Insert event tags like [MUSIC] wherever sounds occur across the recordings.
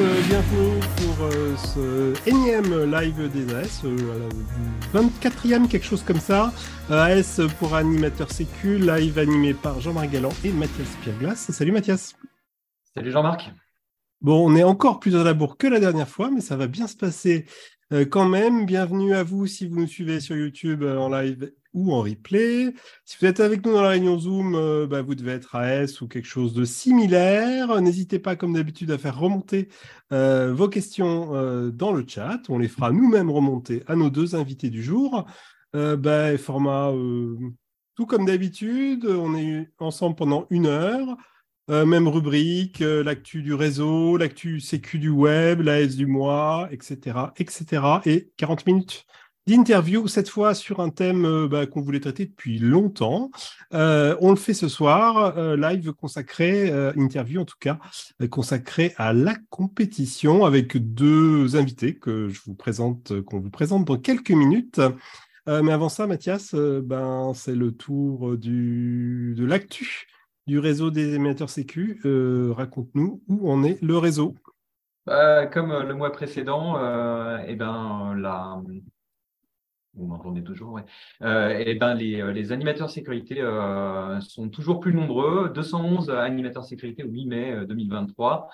Euh, bienvenue pour euh, ce énième live des AS, euh, 24e, quelque chose comme ça. Euh, AS pour animateur sécu, live animé par Jean-Marc Galland et Mathias Pierglas. Salut Mathias. Salut Jean-Marc. Bon, on est encore plus à la bourre que la dernière fois, mais ça va bien se passer euh, quand même. Bienvenue à vous si vous nous suivez sur YouTube euh, en live ou en replay. Si vous êtes avec nous dans la réunion Zoom, euh, bah, vous devez être AS ou quelque chose de similaire. N'hésitez pas, comme d'habitude, à faire remonter euh, vos questions euh, dans le chat. On les fera nous-mêmes remonter à nos deux invités du jour. Bah, format tout comme d'habitude. On est ensemble pendant une heure. Même rubrique, l'actu du réseau, l'actu sécu du web, l'AS du mois, etc., etc. Et 40 minutes d'interview, cette fois sur un thème euh, bah, qu'on voulait traiter depuis longtemps. Euh, on le fait ce soir, euh, live consacré, interview en tout cas, consacré à la compétition avec deux invités que je vous présente, qu'on vous présente dans quelques minutes. Mais avant ça, Mathias, ben, c'est le tour du, de l'actu du réseau des émetteurs sécu. Raconte-nous où en est le réseau. Comme le mois précédent, eh ben, la... vous m'entendez toujours. Euh, eh ben, les, les animateurs sécurité euh, sont toujours plus nombreux. 211 animateurs sécurité au 8 mai 2023.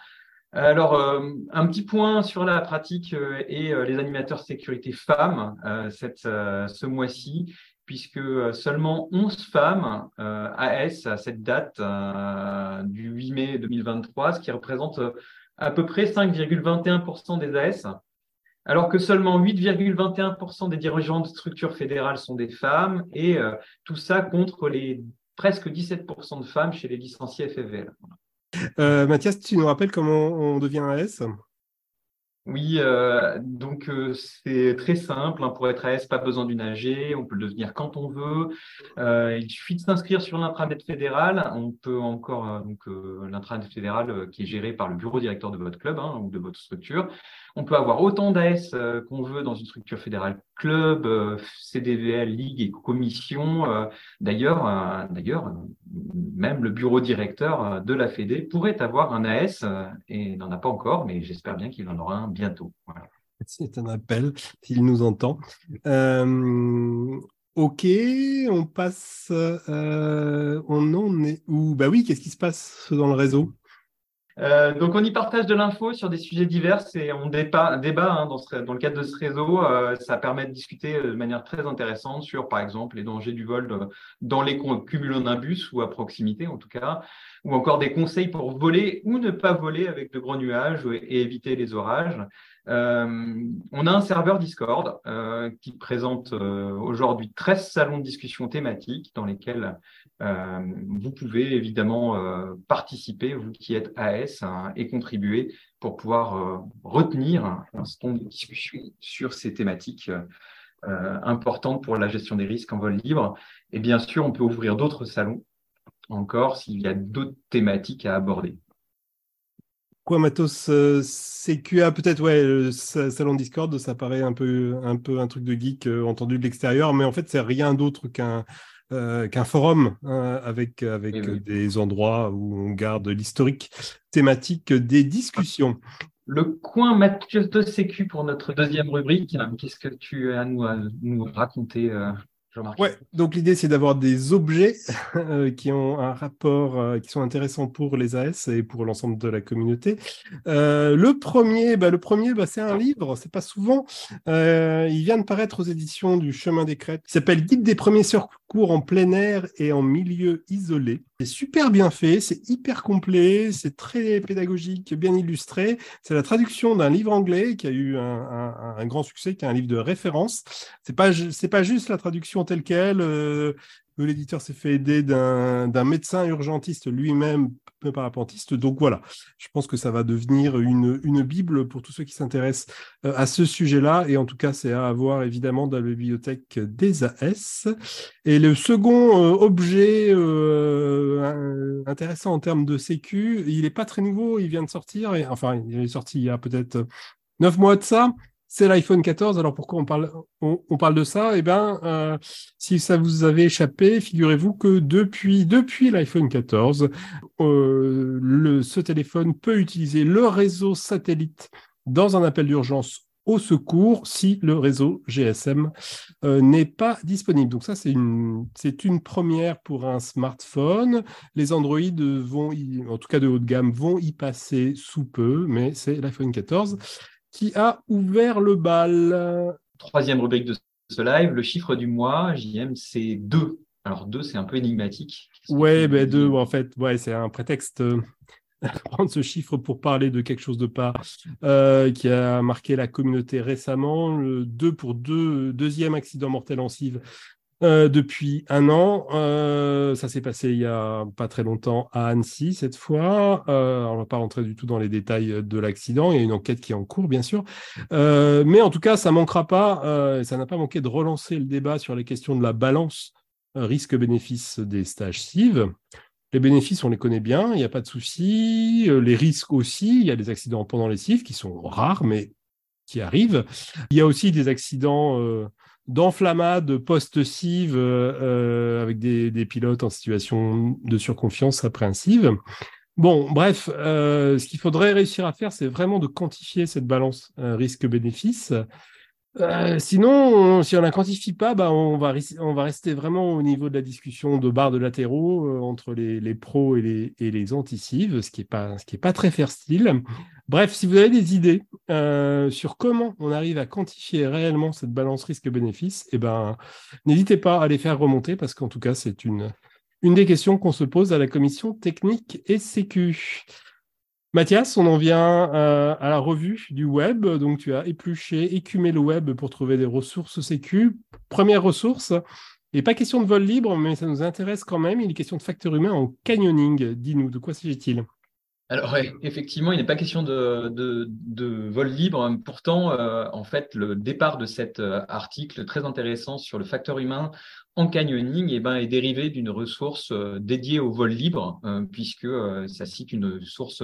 Alors, euh, un petit point sur la pratique euh, et euh, les animateurs sécurité femmes euh, cette, euh, ce mois-ci, puisque euh, seulement 11 femmes euh, AS à cette date euh, du 8 mai 2023, ce qui représente euh, à peu près 5,21% des AS, alors que seulement 8,21% des dirigeants de structures fédérales sont des femmes, et euh, tout ça contre les presque 17% de femmes chez les licenciés FFVL. Euh, Mathias, tu nous rappelles comment on devient AS Oui, euh, donc euh, c'est très simple. hein. Pour être AS, pas besoin d'une AG. On peut le devenir quand on veut. Euh, il suffit de s'inscrire sur l'intranet fédéral. On peut encore donc l'intranet fédéral qui est géré par le bureau directeur de votre club hein, ou de votre structure. On peut avoir autant d'AS euh, qu'on veut dans une structure fédérale, club, euh, CDVL, ligue et commission. Euh, D'ailleurs, d'ailleurs, même le bureau directeur de la Fédé pourrait avoir un AS et n'en a pas encore, mais j'espère bien qu'il en aura un bientôt. C'est un appel, s'il nous entend. Ok, on passe. on en est où? Bah oui, qu'est-ce qui se passe dans le réseau? Euh, donc, on y partage de l'info sur des sujets divers et on débat, hein, dans, le cadre de ce réseau. euh, ça permet de discuter euh, de manière très intéressante sur, par exemple, les dangers du vol dans les cumulonimbus ou à proximité, en tout cas, ou encore des conseils pour voler ou ne pas voler avec de gros nuages et éviter les orages. On a un serveur Discord qui présente aujourd'hui 13 salons de discussion thématiques dans lesquels euh, vous pouvez évidemment euh, participer, vous qui êtes AS, hein, et contribuer pour pouvoir euh, retenir un certain nombre de discussions sur ces thématiques importantes pour la gestion des risques en vol libre. Et bien sûr, on peut ouvrir d'autres salons encore s'il y a d'autres thématiques à aborder. Quoi, Matos CQA, peut-être, ouais, le sa- salon Discord, ça paraît un peu, un truc de geek entendu de l'extérieur, mais en fait, c'est rien d'autre qu'un euh, qu'un forum hein, avec, avec Oui, oui. euh, des endroits où on garde l'historique thématique des discussions. Le coin Mathieu de Sécu pour notre deuxième rubrique. Qu'est-ce que tu as à nous, à nous raconter, euh, Ouais, donc l'idée c'est d'avoir des objets euh, qui ont un rapport, euh, qui sont intéressants pour les AS et pour l'ensemble de la communauté. Euh, le premier, bah, le premier, bah, c'est un livre, c'est pas souvent. Il vient de paraître aux éditions du Chemin des Crêtes. Il s'appelle Guide des premiers secours en plein air et en milieu isolé. C'est super bien fait, c'est hyper complet, c'est très pédagogique, bien illustré. C'est la traduction d'un livre anglais qui a eu un, grand succès, qui est un livre de référence. C'est pas pas juste la traduction telle quelle. euh, L'éditeur s'est fait aider d'un médecin urgentiste lui-même, parapentiste. Donc voilà, je pense que ça va devenir une, une bible pour tous ceux qui s'intéressent euh, à ce sujet-là. Et en tout cas, c'est à avoir évidemment dans la bibliothèque des AS. Et le second euh, objet euh, intéressant en termes de sécu, il n'est pas très nouveau, il vient de sortir. Et, enfin, il est sorti il y a peut-être neuf mois de ça. C'est l'iPhone 14. Alors pourquoi on parle, de ça? Eh bien, euh, si ça vous avait échappé, figurez-vous que depuis, l'iPhone 14, euh, ce téléphone peut utiliser le réseau satellite dans un appel d'urgence au secours si le réseau GSM euh, n'est pas disponible. Donc ça, c'est une, c'est une première pour un smartphone. Les Android vont, en tout cas de haut de gamme, vont y passer sous peu, mais c'est l'iPhone 14 qui a ouvert le bal. Troisième rubrique de ce live, le chiffre du mois, JM, c'est 2. Alors 2, c'est un peu énigmatique. Ouais, ben 2, en fait, ouais, c'est un prétexte euh, [LAUGHS] prendre ce chiffre pour parler de quelque chose de pas euh, qui a marqué la communauté récemment. Le 2 pour deux, deuxième accident mortel en cive euh, depuis un an. Euh, ça s'est passé il y a pas très longtemps à Annecy cette fois. on ne va pas rentrer du tout dans les détails de l'accident. Il y a une enquête qui est en cours, bien sûr. mais en tout cas, ça manquera pas. ça n'a pas manqué de relancer le débat sur les questions de la balance risque-bénéfice des stages CIV. Les bénéfices, on les connaît bien, il n'y a pas de souci. Euh, les risques aussi, il y a des accidents pendant les CIF qui sont rares, mais qui arrivent. Il y a aussi des accidents euh, d'enflammade post-CIV euh, avec des, pilotes en situation de surconfiance CIV. Bon, bref, ce qu'il faudrait réussir à faire, c'est vraiment de quantifier cette balance risque-bénéfice euh, sinon, si on la quantifie pas, bah, on, va, rester vraiment au niveau de la discussion de barres de latéraux euh, entre les, pros et les, et les anti-cives, ce qui n'est pas, pas très fair-style. Bref, si vous avez des idées euh, sur comment on arrive à quantifier réellement cette balance risque-bénéfice, eh ben, n'hésitez pas à les faire remonter parce qu'en tout cas, c'est une des questions qu'on se pose à la commission technique et sécu. Mathias, on en vient euh, à la revue du web. Donc, tu as épluché, écumé le web pour trouver des ressources sécu. Première ressource, et pas question de vol libre, mais ça nous intéresse quand même. Il est question de facteurs humains en canyoning. Dis-nous, de quoi s'agit-il? Alors effectivement, il n'est pas question de, vol libre. Pourtant, euh, en fait, le départ de cet euh, article très intéressant sur le facteur humain en canyoning eh ben, est dérivé d'une ressource dédiée au vol libre, puisque ça cite une source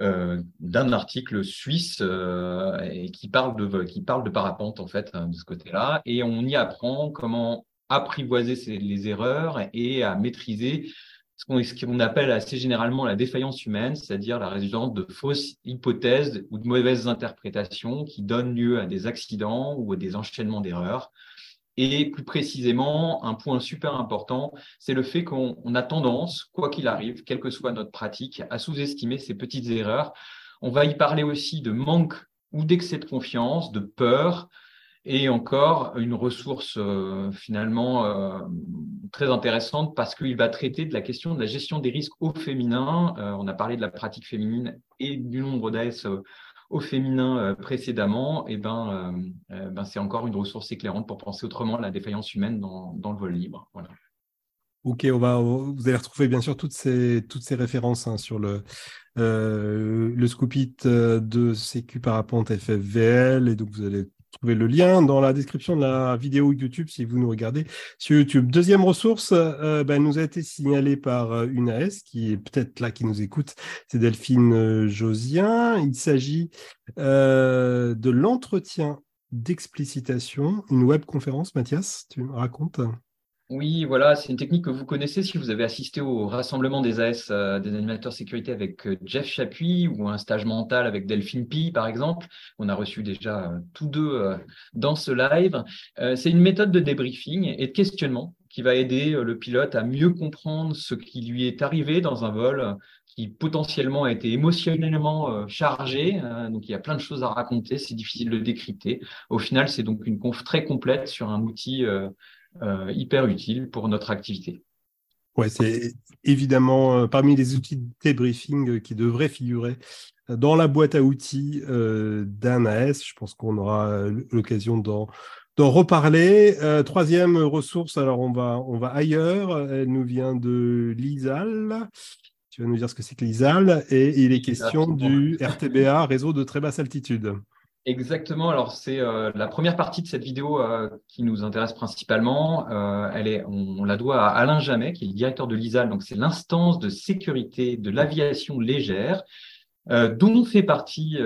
d'un article suisse et qui parle de qui parle de parapente en fait de ce côté-là, et on y apprend comment apprivoiser les erreurs et à maîtriser ce qu'on appelle assez généralement la défaillance humaine, c'est-à-dire la résultante de fausses hypothèses ou de mauvaises interprétations qui donnent lieu à des accidents ou à des enchaînements d'erreurs. Et plus précisément, un point super important, c'est le fait qu'on a tendance, quoi qu'il arrive, quelle que soit notre pratique, à sous-estimer ces petites erreurs. On va y parler aussi de manque ou d'excès de confiance, de peur, et encore une ressource euh, finalement euh, très intéressante parce qu'il va traiter de la question de la gestion des risques au féminin. Euh, on a parlé de la pratique féminine et du nombre d'AS au féminin précédemment. Et ben, ben c'est encore une ressource éclairante pour penser autrement la défaillance humaine dans, dans le vol libre. Voilà. Ok, vous allez retrouver bien sûr toutes ces, toutes ces références hein, sur le, euh, le Scoopit de Sécu Parapente FFVL et donc vous allez Trouvez le lien dans la description de la vidéo YouTube si vous nous regardez sur YouTube. Deuxième ressource, euh, ben, nous a été signalée par euh, une AS qui est peut-être là qui nous écoute, c'est Delphine euh, Josien. Il s'agit de l'entretien d'explicitation, une web conférence. Mathias, tu me racontes? Oui, voilà, c'est une technique que vous connaissez si vous avez assisté au rassemblement des AS, euh, des animateurs sécurité avec euh, Jeff Chapuis ou un stage mental avec Delphine Pi, par exemple. On a reçu déjà euh, tous deux dans ce live. c'est une méthode de débriefing et de questionnement qui va aider le pilote à mieux comprendre ce qui lui est arrivé dans un vol qui potentiellement a été émotionnellement chargé. donc, il y a plein de choses à raconter, c'est difficile de décrypter. Au final, c'est donc une conf très complète sur un outil euh, hyper utile pour notre activité. Ouais, c'est évidemment euh, parmi les outils de débriefing qui devraient figurer dans la boîte à outils euh, d'un AS. Je pense qu'on aura l'occasion d'en reparler. troisième ressource, alors on va, on va ailleurs. Elle nous vient de l'ISAL. Tu vas nous dire ce que c'est que l'ISAL. Et il est question du RTBA, réseau de très basse altitude. Exactement. Alors, c'est euh, la première partie de cette vidéo euh, qui nous intéresse principalement. Euh, elle est, on, la doit à Alain Jamet, qui est le directeur de l'ISAL. Donc, c'est l'instance de sécurité de l'aviation légère. dont on fait partie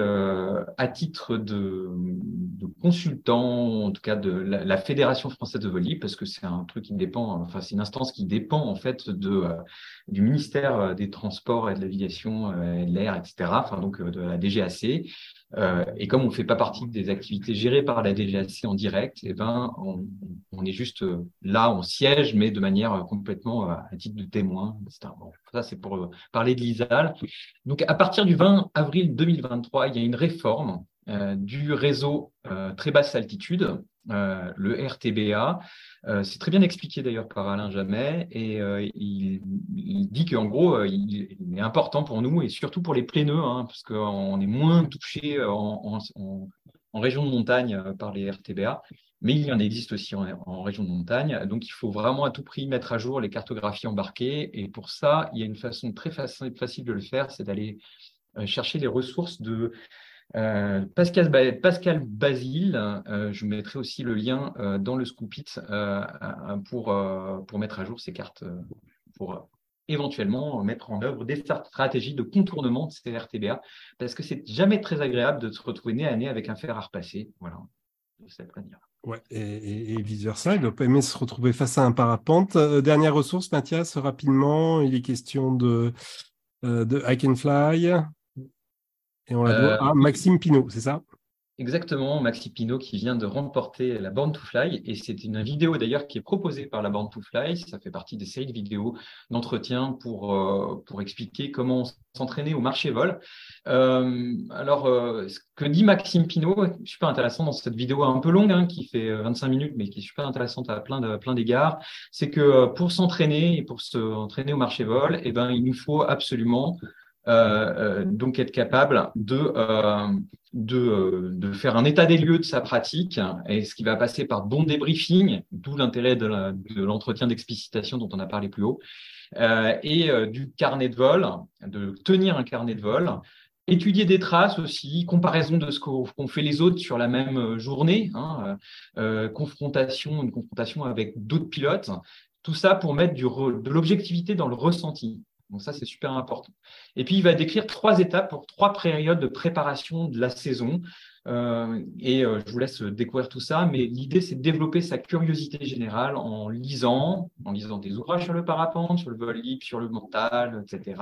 à titre de, consultant, en tout cas de la, Fédération française de volley, parce que c'est un truc qui dépend, enfin c'est une instance qui dépend en fait de, du ministère des Transports et de l'Aviation et de l'Air, etc., enfin donc de la DGAC. Euh, et comme on ne fait pas partie des activités gérées par la DGAC en direct, eh ben, on, est juste euh, là, on siège, mais de manière euh, complètement à titre de témoin, ça, c'est pour parler de l'ISAL. Donc, à partir du 20 avril 2023, il y a une réforme du réseau euh, très basse altitude, euh, le RTBA. c'est très bien expliqué d'ailleurs par Alain Jamet et il, dit qu'en gros, il, est important pour nous et surtout pour les plaineux, hein, parce qu'on est moins touché en, région de montagne par les RTBA. Mais il y en existe aussi en, région de montagne. Donc, il faut vraiment à tout prix mettre à jour les cartographies embarquées. Et pour ça, il y a une façon très facile de le faire, c'est d'aller chercher les ressources de euh, Pascal, Basile, euh, je mettrai aussi le lien euh, dans le Scoopit pour, pour mettre à jour ces cartes, pour éventuellement mettre en œuvre des stratégies de contournement de ces RTBA, parce que c'est jamais très agréable de se retrouver nez à nez avec un fer à repasser. Voilà, de cette manière. Ouais, et, vice-versa, il ne doit pas aimer se retrouver face à un parapente. dernière ressource, Mathias, rapidement, il est question de I Can Fly, et on la doit à euh, Maxime Pinot, c'est ça? Exactement, Maxime Pinot qui vient de remporter la Born to Fly. Et c'est une vidéo d'ailleurs qui est proposée par la Born to Fly. Ça fait partie des séries de vidéos d'entretien pour, euh, pour expliquer comment s'entraîner au marché vol. Euh, alors, ce que dit Maxime Pinot, super intéressant dans cette vidéo un peu longue, hein, qui fait 25 minutes, mais qui est super intéressante à plein de plein d'égards, c'est que pour s'entraîner et pour s'entraîner au marché vol, eh ben, il nous faut absolument euh, euh, donc être capable de, euh, de, de, faire un état des lieux de sa pratique et ce qui va passer par bon débriefing, d'où l'intérêt de l'entretien d'explicitation dont on a parlé plus haut, et du carnet de vol, de tenir un carnet de vol, étudier des traces aussi, comparaison de ce qu'ont fait les autres sur la même journée, hein, confrontation, une confrontation avec d'autres pilotes, tout ça pour mettre de l'objectivité dans le ressenti. Donc ça, c'est super important. Et puis, il va décrire trois étapes pour trois périodes de préparation de la saison. Euh, et euh, je vous laisse découvrir tout ça, mais l'idée, c'est de développer sa curiosité générale en lisant, en lisant des ouvrages sur le parapente, sur le vol libre, sur le mental, etc.,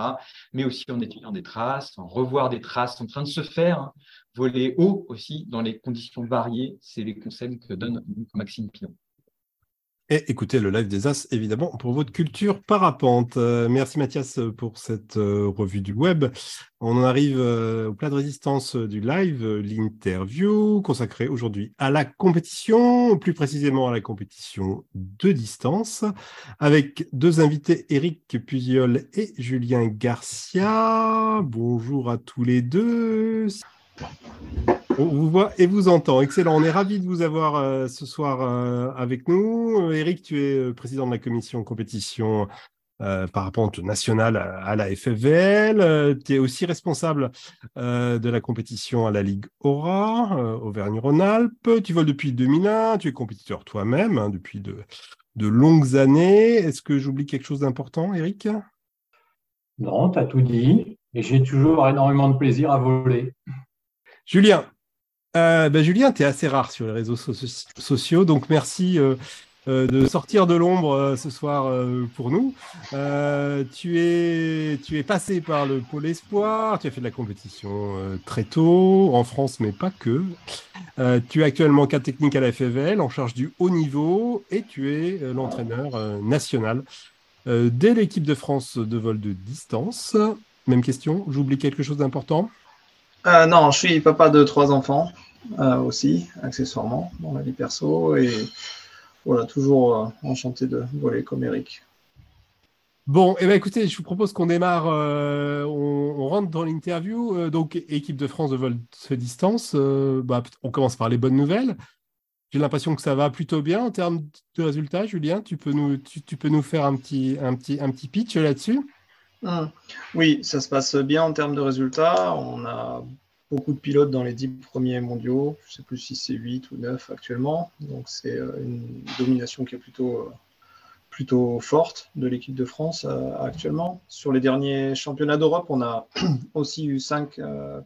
mais aussi en étudiant des traces, en revoir des traces en train de se faire, hein. voler haut aussi dans les conditions variées. C'est les conseils que donne Maxime Pinon. Et écoutez le live des As, évidemment, pour votre culture parapente. Euh, merci Mathias pour cette euh, revue du web. On en arrive euh, au plat de résistance du live, l'interview consacrée aujourd'hui à la compétition, plus précisément à la compétition de distance, avec deux invités, Eric Puziol et Julien Garcia. Bonjour à tous les deux. On vous voit et vous entend. Excellent. On est ravis de vous avoir euh, ce soir euh, avec nous. Eric, tu es euh, président de la commission compétition parapente nationale à, la FFVL. tu es aussi responsable de la compétition à la Ligue Aura, Auvergne-Rhône-Alpes. Tu voles depuis 2001. Tu es compétiteur toi-même hein, depuis de, de longues années. Est-ce que j'oublie quelque chose d'important, Eric Non, tu as tout dit. Et j'ai toujours énormément de plaisir à voler. Julien, euh, ben Julien, tu es assez rare sur les réseaux sociaux, donc merci euh, euh, de sortir de l'ombre ce soir pour nous. tu, es, passé par le pôle espoir, tu as fait de la compétition très tôt, en France, mais pas que. tu es actuellement cas technique à la FFL, en charge du haut niveau, et tu es l'entraîneur national dès l'équipe de France de vol de distance. Même question, j'oublie quelque chose d'important? Euh, non, je suis papa de trois enfants euh, aussi, accessoirement, dans la vie perso. Et voilà, toujours euh, enchanté de voler comme Eric. Bon, eh ben, écoutez, je vous propose qu'on démarre, on, rentre dans l'interview. donc, équipe de France de vol de distance, bah, on commence par les bonnes nouvelles. J'ai l'impression que ça va plutôt bien en termes de résultats. Julien, tu peux nous, tu, peux nous faire un petit, un petit, un petit pitch là-dessus Hum. Oui, ça se passe bien en termes de résultats. On a beaucoup de pilotes dans les 10 premiers mondiaux. Je ne sais plus si c'est 8 ou 9 actuellement. Donc c'est euh, une domination qui est plutôt, euh, plutôt forte de l'équipe de France actuellement. Sur les derniers championnats d'Europe, on a [CLEARS THROAT] aussi eu cinq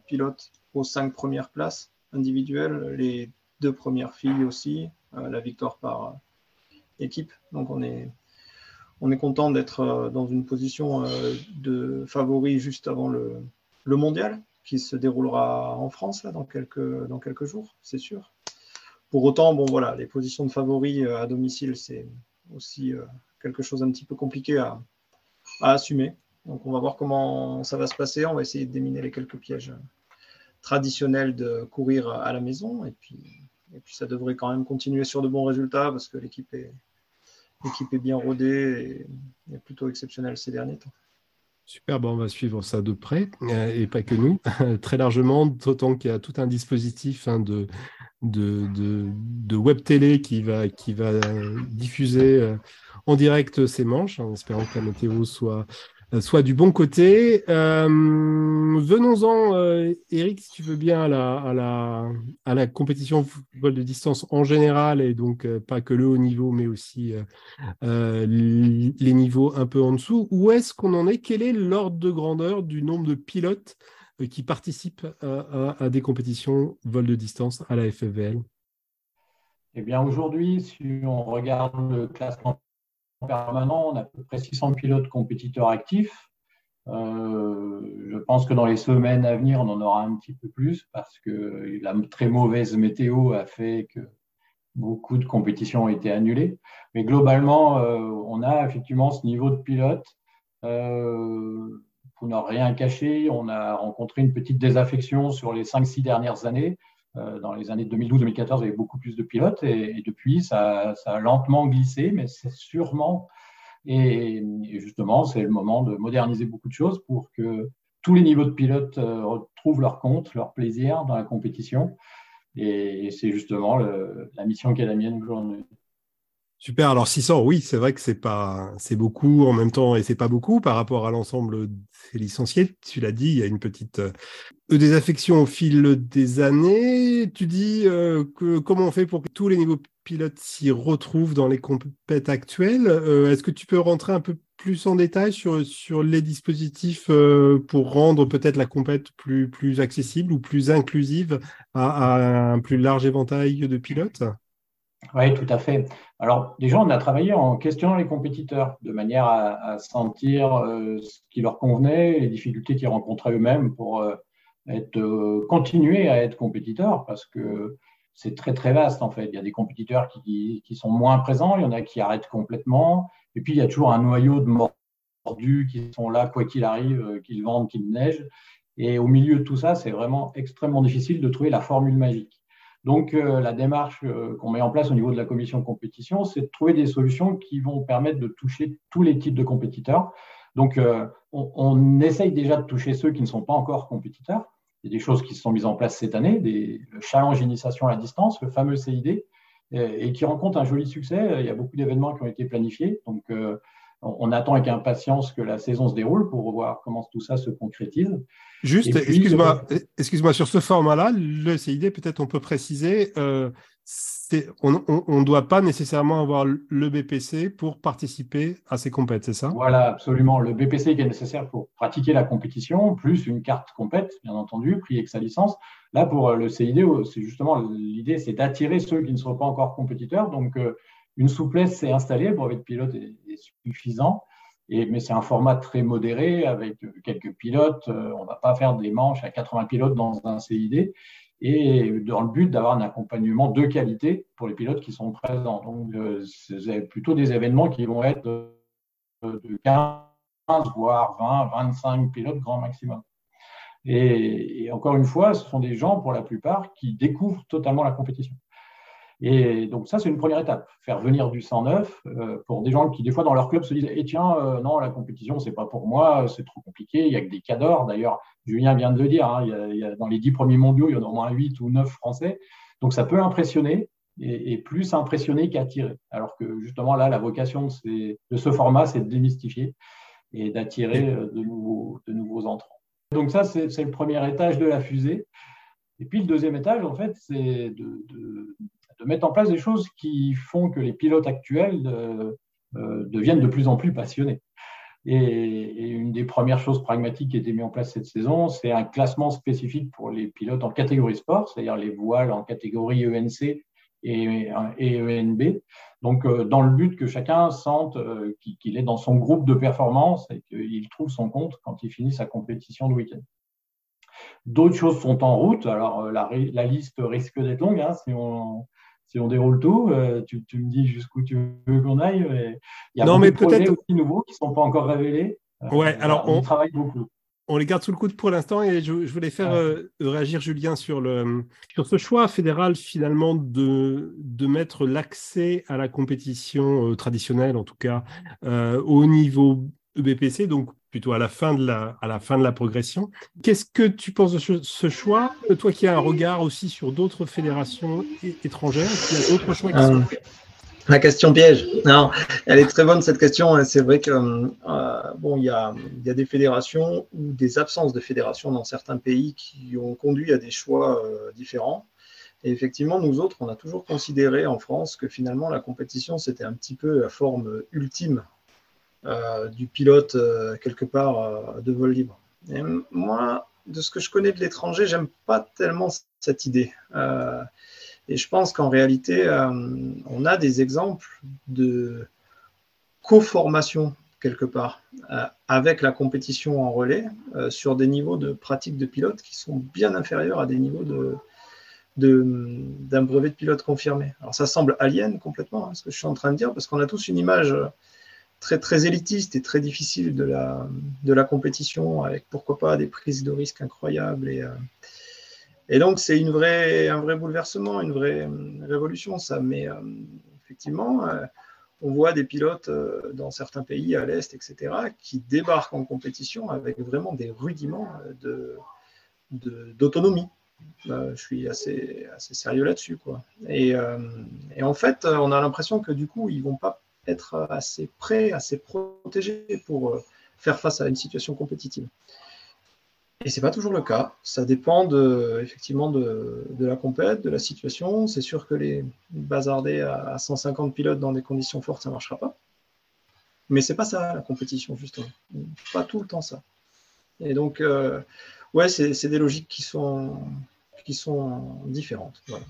pilotes aux cinq premières places individuelles, les deux premières filles aussi, la victoire par équipe. Donc on est, on est content d'être dans une position de favori juste avant le, mondial qui se déroulera en France dans, quelques, jours, c'est sûr. Pour autant, bon voilà, les positions de favoris euh, à domicile, c'est aussi euh, quelque chose un petit peu compliqué à, assumer. Donc on va voir comment ça va se passer. On va essayer de déminer les quelques pièges traditionnels de courir à la maison. Et puis ça devrait quand même continuer sur de bons résultats parce que l'équipe est, l'équipe est bien rodée et, plutôt exceptionnelle ces derniers temps. Super, bon, on va suivre ça de près, euh, et pas que nous, [LAUGHS] très largement, d'autant qu'il y a tout un dispositif hein, de, de, de, web télé qui va, qui va diffuser euh, en direct ces manches, en espérant que la météo soit, soit du bon côté. Euh, venons-en, euh, Eric, si tu veux bien, à la compétition vol de distance en général, et donc pas que le haut niveau, mais aussi les niveaux un peu en dessous. Où est-ce qu'on en est? Quel est l'ordre de grandeur du nombre de pilotes qui participent à, à, des compétitions vol de distance à la FFVL Eh bien, aujourd'hui, si on regarde le classement permanent, on a à peu près 600 pilotes compétiteurs actifs. Euh, je pense que dans les semaines à venir, on en aura un petit peu plus parce que la très mauvaise météo a fait que beaucoup de compétitions ont été annulées. Mais globalement, euh, on a effectivement ce niveau de pilote. Euh, pour ne rien cacher, on a rencontré une petite désaffection sur les 5-6 dernières années. Euh, dans les années 2012-2014, il y avait beaucoup plus de pilotes et, depuis, ça, a lentement glissé, mais c'est sûrement, et, justement, c'est le moment de moderniser beaucoup de choses pour que tous les niveaux de pilotes euh, retrouvent leur compte, leur plaisir dans la compétition. Et, c'est justement la mission qui est la mienne aujourd'hui. Super. Alors 600, oui, c'est vrai que c'est pas, c'est beaucoup en même temps et c'est pas beaucoup par rapport à l'ensemble des licenciés. Tu l'as dit, il y a une petite euh, désaffection au fil des années. Tu dis euh, que comment on fait pour que tous les niveaux pilotes s'y retrouvent dans les compétitions actuelles. Euh, est-ce que tu peux rentrer un peu plus en détail sur, sur les dispositifs pour rendre peut-être la compète plus, plus accessible ou plus inclusive à un plus large éventail de pilotes? Oui, tout à fait. Alors, déjà, on a travaillé en questionnant les compétiteurs de manière à, sentir euh, ce qui leur convenait, les difficultés qu'ils rencontraient eux-mêmes pour euh, euh, continuer à être compétiteurs parce que c'est très, très vaste en fait. Il y a des compétiteurs qui, qui, sont moins présents, il y en a qui arrêtent complètement, et puis il y a toujours un noyau de mordus qui sont là, quoi qu'il arrive, qu'ils vendent, qu'il neige. Et au milieu de tout ça, c'est vraiment extrêmement difficile de trouver la formule magique. Donc, euh, la démarche euh, qu'on met en place au niveau de la commission compétition, c'est de trouver des solutions qui vont permettre de toucher tous les types de compétiteurs. Donc, euh, on, essaye déjà de toucher ceux qui ne sont pas encore compétiteurs. Il y a des choses qui se sont mises en place cette année, des, le challenge initiation à distance, le fameux CID, et, qui rencontre un joli succès. Il y a beaucoup d'événements qui ont été planifiés. On attend avec impatience que la saison se déroule pour voir comment tout ça se concrétise. Juste, excuse-moi, excuse-moi, sur ce format-là, le CID, peut-être on peut préciser, euh, on ne doit pas nécessairement avoir le BPC pour participer à ces compètes, c'est ça? Voilà, absolument. Le BPC qui est nécessaire pour pratiquer la compétition, plus une carte compète, bien entendu, pris avec sa licence. Là, pour le CID, c'est justement l'idée, c'est d'attirer ceux qui ne sont pas encore compétiteurs. Donc, euh, une souplesse s'est installée, le brevet de pilote est, suffisant, mais c'est un format très modéré avec quelques pilotes. Euh, on ne va pas faire des manches à 80 pilotes dans un CID, et dans le but d'avoir un accompagnement de qualité pour les pilotes qui sont présents. Donc, euh, c'est plutôt des événements qui vont être de 15, voire 20, 25 pilotes grand maximum. et, encore une fois, ce sont des gens, pour la plupart, qui découvrent totalement la compétition. Et donc ça, c'est une première étape, faire venir du 109 euh, pour des gens qui, des fois, dans leur club, se disent Eh tiens, euh, non, la compétition, c'est pas pour moi, c'est trop compliqué, il y a que des cadors. D'ailleurs, Julien vient de le dire, hein, il, y a, dans les dix premiers mondiaux, il y en a au moins 8 ou 9 Français. Donc ça peut impressionner, et, plus impressionner qu'attirer. Alors que justement, là, la vocation de ce format, c'est de démystifier et d'attirer euh, de nouveaux, de nouveaux entrants. Donc ça, c'est le premier étage de la fusée. Et puis le deuxième étage, en fait, c'est de, de, mettre en place des choses qui font que les pilotes actuels euh, deviennent de plus en plus passionnés. Et, une des premières choses pragmatiques qui a été mise en place cette saison, c'est un classement spécifique pour les pilotes en catégorie sport, c'est-à-dire les voiles en catégorie ENC et, ENB. Donc, euh, dans le but que chacun sente euh, qu'il est dans son groupe de performance et qu'il trouve son compte quand il finit sa compétition de week-end. D'autres choses sont en route. Alors, euh, la, la liste risque d'être longue hein, si on, si on déroule tout, euh, tu, me dis jusqu'où tu veux qu'on aille. Il y a non, mais projets aussi nouveaux qui ne sont pas encore révélés. Euh, ouais, alors on, travaille beaucoup. On les garde sous le coude pour l'instant et je, voulais faire euh, réagir Julien sur, le, sur ce choix fédéral finalement de, de mettre l'accès à la compétition traditionnelle, en tout cas au niveau EBPC, donc plutôt à la fin de la, à la, fin de la progression. Qu'est-ce que tu penses de ce, choix? Toi qui as un regard aussi sur d'autres fédérations étrangères, il y a d'autres choix qui euh, La question piège. Non, elle est très bonne cette question. C'est vrai que euh, bon, il y, a, il y, a, des fédérations ou des absences de fédérations dans certains pays qui ont conduit à des choix euh, différents. Et effectivement, nous autres, on a toujours considéré en France que finalement la compétition, c'était un petit peu la forme ultime du pilote euh, quelque part euh, de vol libre. Moi, de ce que je connais de l'étranger, j'aime pas tellement cette idée. et je pense qu'en réalité, on a des exemples de co-formation quelque part avec la compétition en relais sur des niveaux de pratique de pilote qui sont bien inférieurs à des niveaux de, d'un brevet de pilote confirmé. Alors ça semble alien complètement, hein, ce que je suis en train de dire, parce qu'on a tous une image très, très élitiste et très difficile de la, de la compétition, avec pourquoi pas des prises de risques incroyables. Et, euh, et donc, c'est une vraie, un vrai bouleversement, une vraie euh, révolution, ça. Mais euh, effectivement, on voit des pilotes dans certains pays à l'Est, etc., qui débarquent en compétition avec vraiment des rudiments d'autonomie. De, je suis assez, assez sérieux là-dessus. Et, et, en fait, on a l'impression que du coup, ils vont pas être assez prêt, assez protégé pour euh, faire face à une situation compétitive. Et c'est pas toujours le cas. Ça dépend effectivement de, la compète, de la situation. C'est sûr que les bazarder à 150 pilotes dans des conditions fortes, ça marchera pas. Mais c'est pas ça la compétition justement. Pas tout le temps ça. Et donc, euh, ouais, c'est des logiques qui sont qui sont différentes. Voilà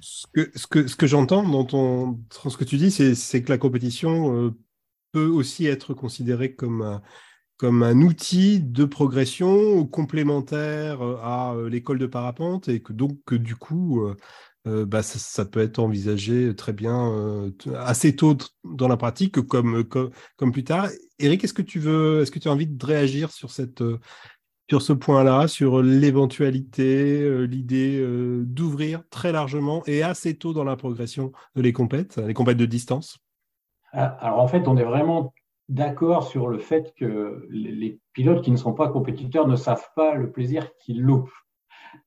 ce que, j'entends dans, ce que tu dis, c'est que la compétition euh, peut aussi être considérée comme un, outil de progression complémentaire euh, à euh, l'école de parapente et que donc du coup, bah, ça, peut être envisagé très bien assez tôt dans la pratique comme, comme, comme plus tard. Eric, est-ce que tu veux, est-ce que tu as envie de réagir sur cette, sur ce point-là, sur l'éventualité, euh, l'idée euh, d'ouvrir très largement et assez tôt dans la progression les compètes, les compètes de distance ah, Alors en fait, on est vraiment d'accord sur le fait que les pilotes qui ne sont pas compétiteurs ne savent pas le plaisir qu'ils loupent.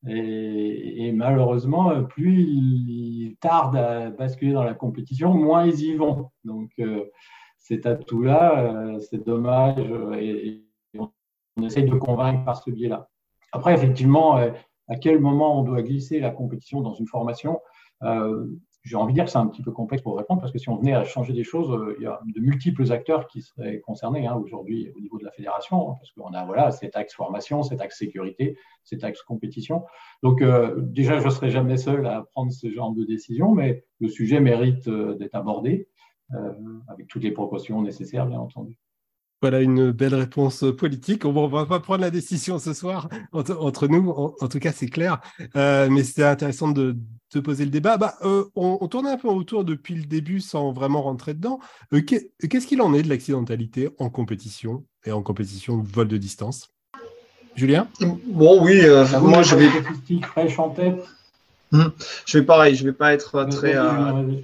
Et, malheureusement, plus ils tardent à basculer dans la compétition, moins ils y vont. Donc euh, cet atout-là, c'est dommage. On essaye de convaincre par ce biais-là. Après, effectivement, euh, à quel moment on doit glisser la compétition dans une formation euh, J'ai envie de dire que c'est un petit peu complexe pour répondre parce que si on venait à changer des choses, euh, il y a de multiples acteurs qui seraient concernés hein, aujourd'hui au niveau de la fédération, hein, parce qu'on a voilà, cet axe formation, cet axe sécurité, cet axe compétition. Donc déjà, je ne serai jamais seul à prendre ce genre de décision, mais le sujet mérite d'être abordé avec toutes les précautions nécessaires, bien entendu. Voilà une belle réponse politique. On ne va pas prendre la décision ce soir [LAUGHS] entre, nous, en, tout cas c'est clair. Euh, mais c'était intéressant de, de, poser le débat. Bah, euh, on, tourne un peu autour depuis le début sans vraiment rentrer dedans. Euh, qu'est-ce qu'il en est de l'accidentalité en compétition et en compétition de vol de distance? Julien? Bon oui, moi je vais... fraîche en tête? Hmm. Je vais pareil, je vais pas être très,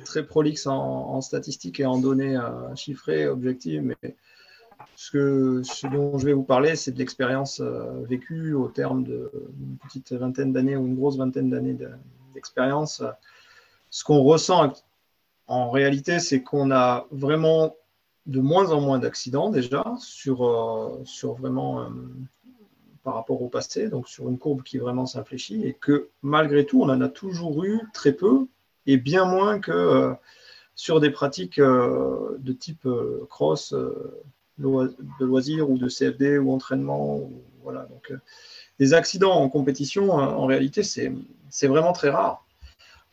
très prolixe en, en, statistiques et en données chiffrées, objectives, mais ce, dont je vais vous parler, c'est de l'expérience euh, vécue au terme d'une petite vingtaine d'années ou une grosse vingtaine d'années d'expérience. Ce qu'on ressent en réalité, c'est qu'on a vraiment de moins en moins d'accidents déjà sur, euh, sur vraiment euh, par rapport au passé, donc sur une courbe qui vraiment s'infléchit, et que malgré tout, on en a toujours eu très peu et bien moins que sur des pratiques de type cross, de loisirs ou de CFD ou entraînement. voilà. Donc, des accidents en compétition, en réalité, c'est vraiment très rare.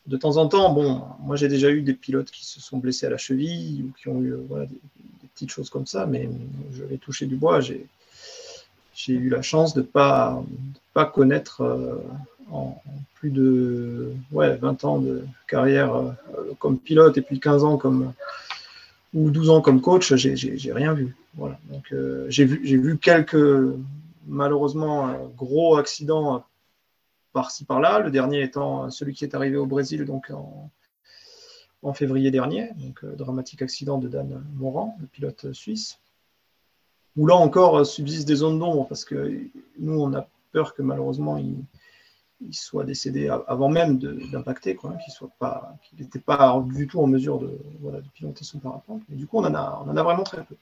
De temps en temps, bon, moi j'ai déjà eu des pilotes qui se sont blessés à la cheville ou qui ont eu voilà, des, petites choses comme ça, mais je vais toucher du bois. J'ai eu la chance de ne pas, connaître en, plus de ouais, 20 ans de carrière euh, comme pilote et puis 15 ans comme ou 12 ans comme coach, j'ai rien vu. Voilà. Donc euh, j'ai vu, vu quelques malheureusement gros accidents par-ci par-là. Le dernier étant celui qui est arrivé au Brésil donc en, février dernier, donc euh, dramatique accident de Dan Morand, le pilote suisse. Où là encore subsiste des zones d'ombre parce que nous on a peur que malheureusement il, il soit décédé avant même d'impacter, pas, qu'il n'était pas du tout en mesure de, piloter son parapente. Du coup, on en a, vraiment très peu.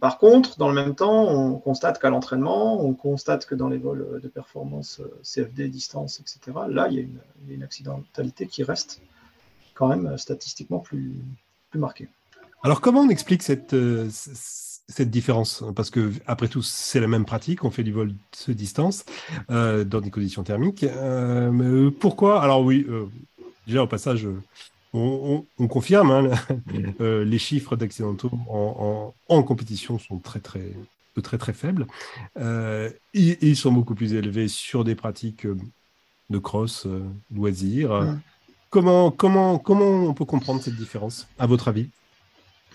Par contre, dans le même temps, on constate qu'à l'entraînement, on constate que dans les vols de performance euh, CFD, distance, etc., là, il y a une, accidentalité qui reste quand même statistiquement plus, plus marquée. Alors, comment on explique cette, euh, cette différence Parce que, après tout, c'est la même pratique, on fait du vol de distance euh, dans des conditions thermiques. Euh, mais pourquoi? Alors, oui, déjà au passage, on, confirme, hein, [LAUGHS] les chiffres d'accidentaux en, en, compétition sont très, très, très, très faibles. Ils, ils, sont beaucoup plus élevés sur des pratiques de cross, loisirs. Comment, comment, comment on peut comprendre cette différence, à votre avis?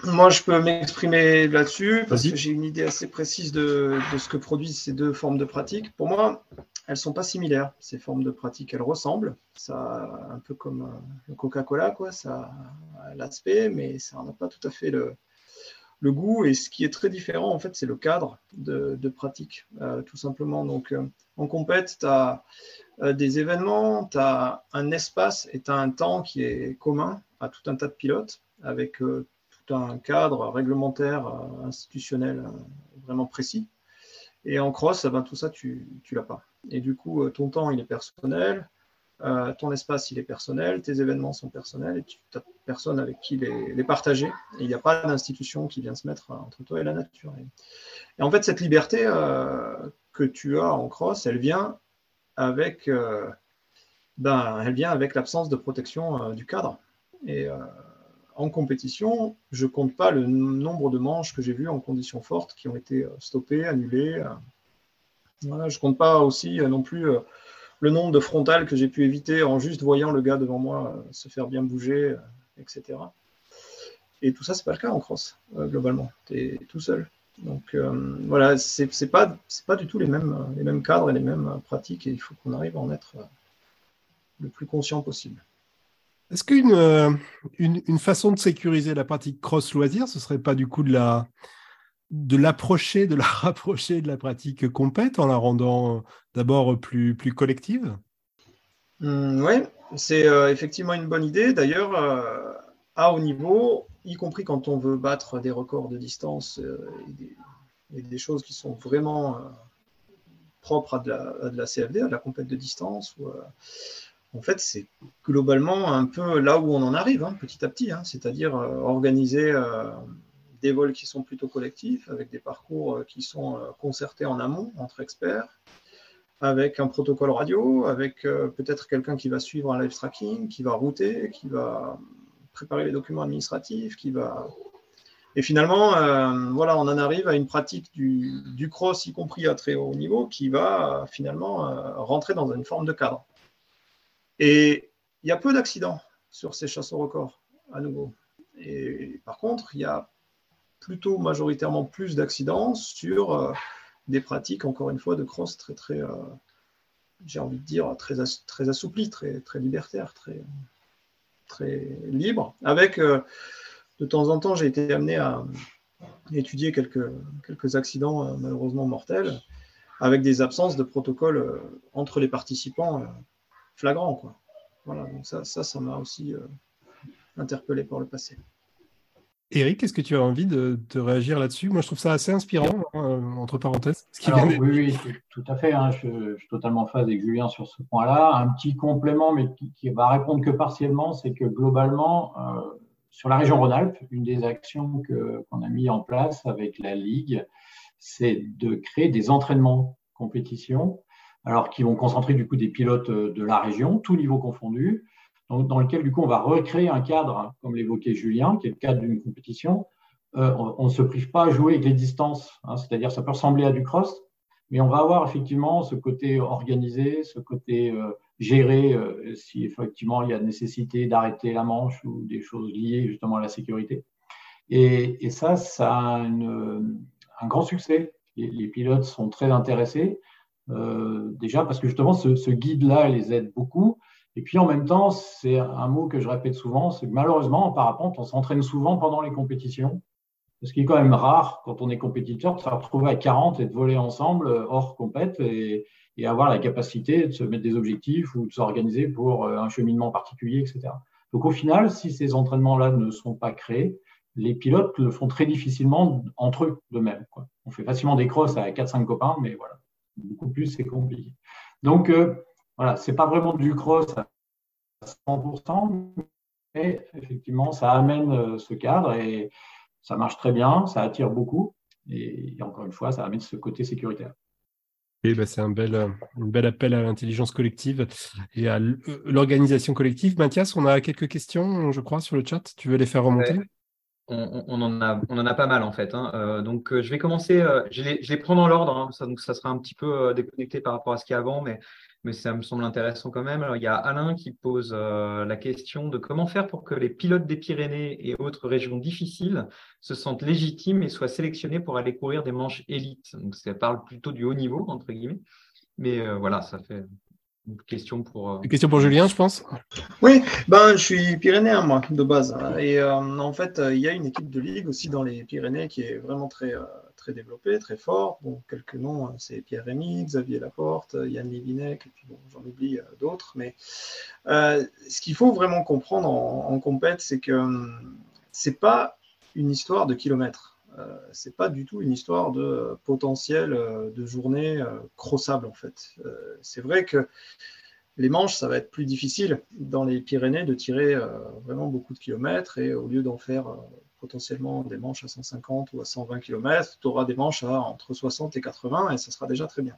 Moi, je peux m'exprimer là-dessus parce que j'ai une idée assez précise de, ce que produisent ces deux formes de pratique. Pour moi, elles ne sont pas similaires, ces formes de pratique. Elles ressemblent, ça, un peu comme euh, le Coca-Cola, quoi. Ça a l'aspect, mais ça n'a pas tout à fait le, goût. Et ce qui est très différent, en fait, c'est le cadre de, pratique, euh, tout simplement. Donc, euh, en compète, tu as des événements, tu as un espace et tu as un temps qui est commun à tout un tas de pilotes avec un cadre réglementaire, euh, institutionnel euh, vraiment précis. Et en cross, eh ben, tout ça, tu ne l'as pas. Et du coup, euh, ton temps, il est personnel, ton espace, il est personnel, tes événements sont personnels, et tu n'as personne avec qui les, partager. Et il n'y a pas d'institution qui vient se mettre entre toi et la nature. Et, en fait, cette liberté que tu as en cross, elle vient avec, ben, elle vient avec l'absence de protection du cadre. Et en compétition, je compte pas le nombre de manches que j'ai vues en conditions fortes qui ont été euh, stoppées, annulées. Euh. je ne compte pas aussi euh, non plus le nombre de frontales que j'ai pu éviter en juste voyant le gars devant moi se faire bien bouger, etc. Et tout ça, ce n'est pas le cas en cross, globalement. Tu es tout seul. Donc voilà, ce n'est pas, pas du tout les mêmes, les mêmes cadres et les mêmes pratiques et il faut qu'on arrive à en être le plus conscient possible. Est-ce qu'une euh, une, façon de sécuriser la pratique cross-loisir, ce serait pas du coup de la de l'approcher, de la [LAUGHS] rapprocher de la pratique compète en la rendant euh, d'abord plus, plus collective? Mmh, Oui, c'est euh, effectivement une bonne idée. D'ailleurs, à haut niveau, y compris quand on veut battre des records de distance et des, choses qui sont vraiment propres à de, la, à de, la, CFD, à de la compète de distance en fait, c'est globalement un peu là où on en arrive, hein, petit à petit, hein. c'est-à-dire euh, organiser euh, des vols qui sont plutôt collectifs, avec des parcours euh, qui sont concertés en amont entre experts, avec un protocole radio, avec peut-être quelqu'un qui va suivre un live tracking, qui va router, qui va préparer les documents administratifs, qui va... Et finalement, voilà, on en arrive à une pratique du, du, cross, y compris à très haut niveau, qui va finalement rentrer dans une forme de cadre. Et il y a peu d'accidents sur ces chasseurs records, à nouveau. Et par contre, il y a plutôt majoritairement plus d'accidents sur euh, des pratiques, encore une fois, de cross très, très, euh, j'ai envie de dire, très, très assouplies, très, très libertaires, très, très libres. Avec, euh, de temps en temps, j'ai été amené à étudier quelques, quelques accidents malheureusement mortels, avec des absences de protocole entre les participants flagrant. Quoi. Voilà, donc ça, ça, ça m'a aussi euh, interpellé par le passé. Eric, est-ce que tu as envie de, réagir là-dessus? Moi, je trouve ça assez inspirant, hein, entre parenthèses. oui, oui, tout à fait. Hein, je, suis totalement en phase avec Julien sur ce point-là. Un petit complément, mais qui, va répondre que partiellement, c'est que globalement, euh, sur la région Rhône-Alpes, une des actions qu'on a mis en place avec la Ligue, c'est de créer des entraînements compétition, alors qui vont concentrer du coup des pilotes de la région, tous niveaux confondus, dans, lequel, du coup, on va recréer un cadre, comme l'évoquait Julien, qui est le cadre d'une compétition. Euh, on ne se prive pas à jouer avec les distances, hein, c'est-à-dire ça peut ressembler à du cross, mais on va avoir effectivement ce côté organisé, ce côté euh, géré, euh, si effectivement il y a nécessité d'arrêter la manche ou des choses liées justement à la sécurité. Et, ça, ça a un grand succès. Les, pilotes sont très intéressés, déjà parce que justement ce, ce guide-là les aide beaucoup. Et puis en même temps, c'est un mot que je répète souvent, c'est que malheureusement, en parapente, on s'entraîne souvent pendant les compétitions. Ce qui est quand même rare quand on est compétiteur de se retrouver à 40 et de voler ensemble euh, hors compète et, avoir la capacité de se mettre des objectifs ou de s'organiser pour euh, un cheminement particulier, etc. Donc au final, si ces entraînements-là ne sont pas créés, les pilotes le font très difficilement entre eux de même. On fait facilement des crosses à 4-5 copains, mais voilà, beaucoup plus c'est compliqué. Donc euh, voilà, c'est pas vraiment du cross à 100%, mais effectivement, ça amène euh, ce cadre et ça marche très bien, ça attire beaucoup. Et, encore une fois, ça amène ce côté sécuritaire. Et ben, c'est un bel, un bel appel à l'intelligence collective et à l'organisation collective. Mathias, on a quelques questions, je crois, sur le chat. Tu veux les faire remonter? On, en a, pas mal en fait. Hein. Euh, donc, euh, je vais commencer. je, les, je, les, prends dans l'ordre. Hein. Ça, sera un petit peu déconnecté par rapport à ce qu'il y a avant, mais ça me semble intéressant quand même. Alors, il y a Alain qui pose euh, la question de comment faire pour que les pilotes des Pyrénées et autres régions difficiles se sentent légitimes et soient sélectionnés pour aller courir des manches élites. Donc, ça parle plutôt du haut niveau, entre guillemets. Mais euh, voilà, ça fait une question pour. Euh, une question pour Julien, je pense. Oui, ben, je suis pyrénéen, moi, de base. Et en fait, il y a une équipe de ligue aussi dans les Pyrénées qui est vraiment très très développé, très fort. Bon, quelques noms, hein, c'est Pierre Rémy, Xavier Laporte, Yann Livinec, et puis bon, j'en oublie euh, d'autres. Mais euh, ce qu'il faut vraiment comprendre en, en compète, c'est que c'est pas une histoire de kilomètres. Euh, c'est pas du tout une histoire de potentiel de journée crossable en fait. c'est vrai que les manches, ça va être plus difficile dans les Pyrénées de tirer vraiment beaucoup de kilomètres et au lieu d'en faire potentiellement des manches à 150 ou à 120 km, tu auras des manches à entre 60 et 80 et ça sera déjà très bien.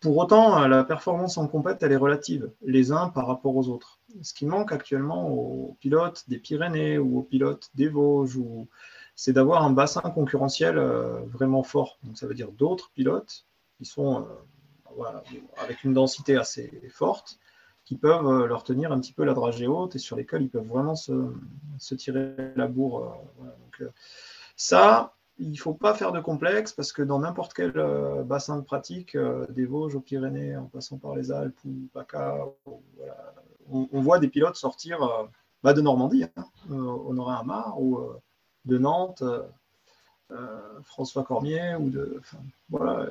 Pour autant, la performance en compète, elle est relative, les uns par rapport aux autres. Ce qui manque actuellement aux pilotes des Pyrénées ou aux pilotes des Vosges, c'est d'avoir un bassin concurrentiel euh, vraiment fort. Donc ça veut dire d'autres pilotes qui sont euh, avec une densité assez forte qui peuvent euh, leur tenir un petit peu la dragée haute et sur lesquels ils peuvent vraiment se, tirer la bourre. Euh, Donc, euh, ça, il ne faut pas faire de complexe parce que dans n'importe quel bassin de pratique, des Vosges aux Pyrénées, en passant par les Alpes ou PACA, on, voit des pilotes sortir bah, de Normandie, hein, Amar, ou de Nantes, François Cormier, ou de. voilà,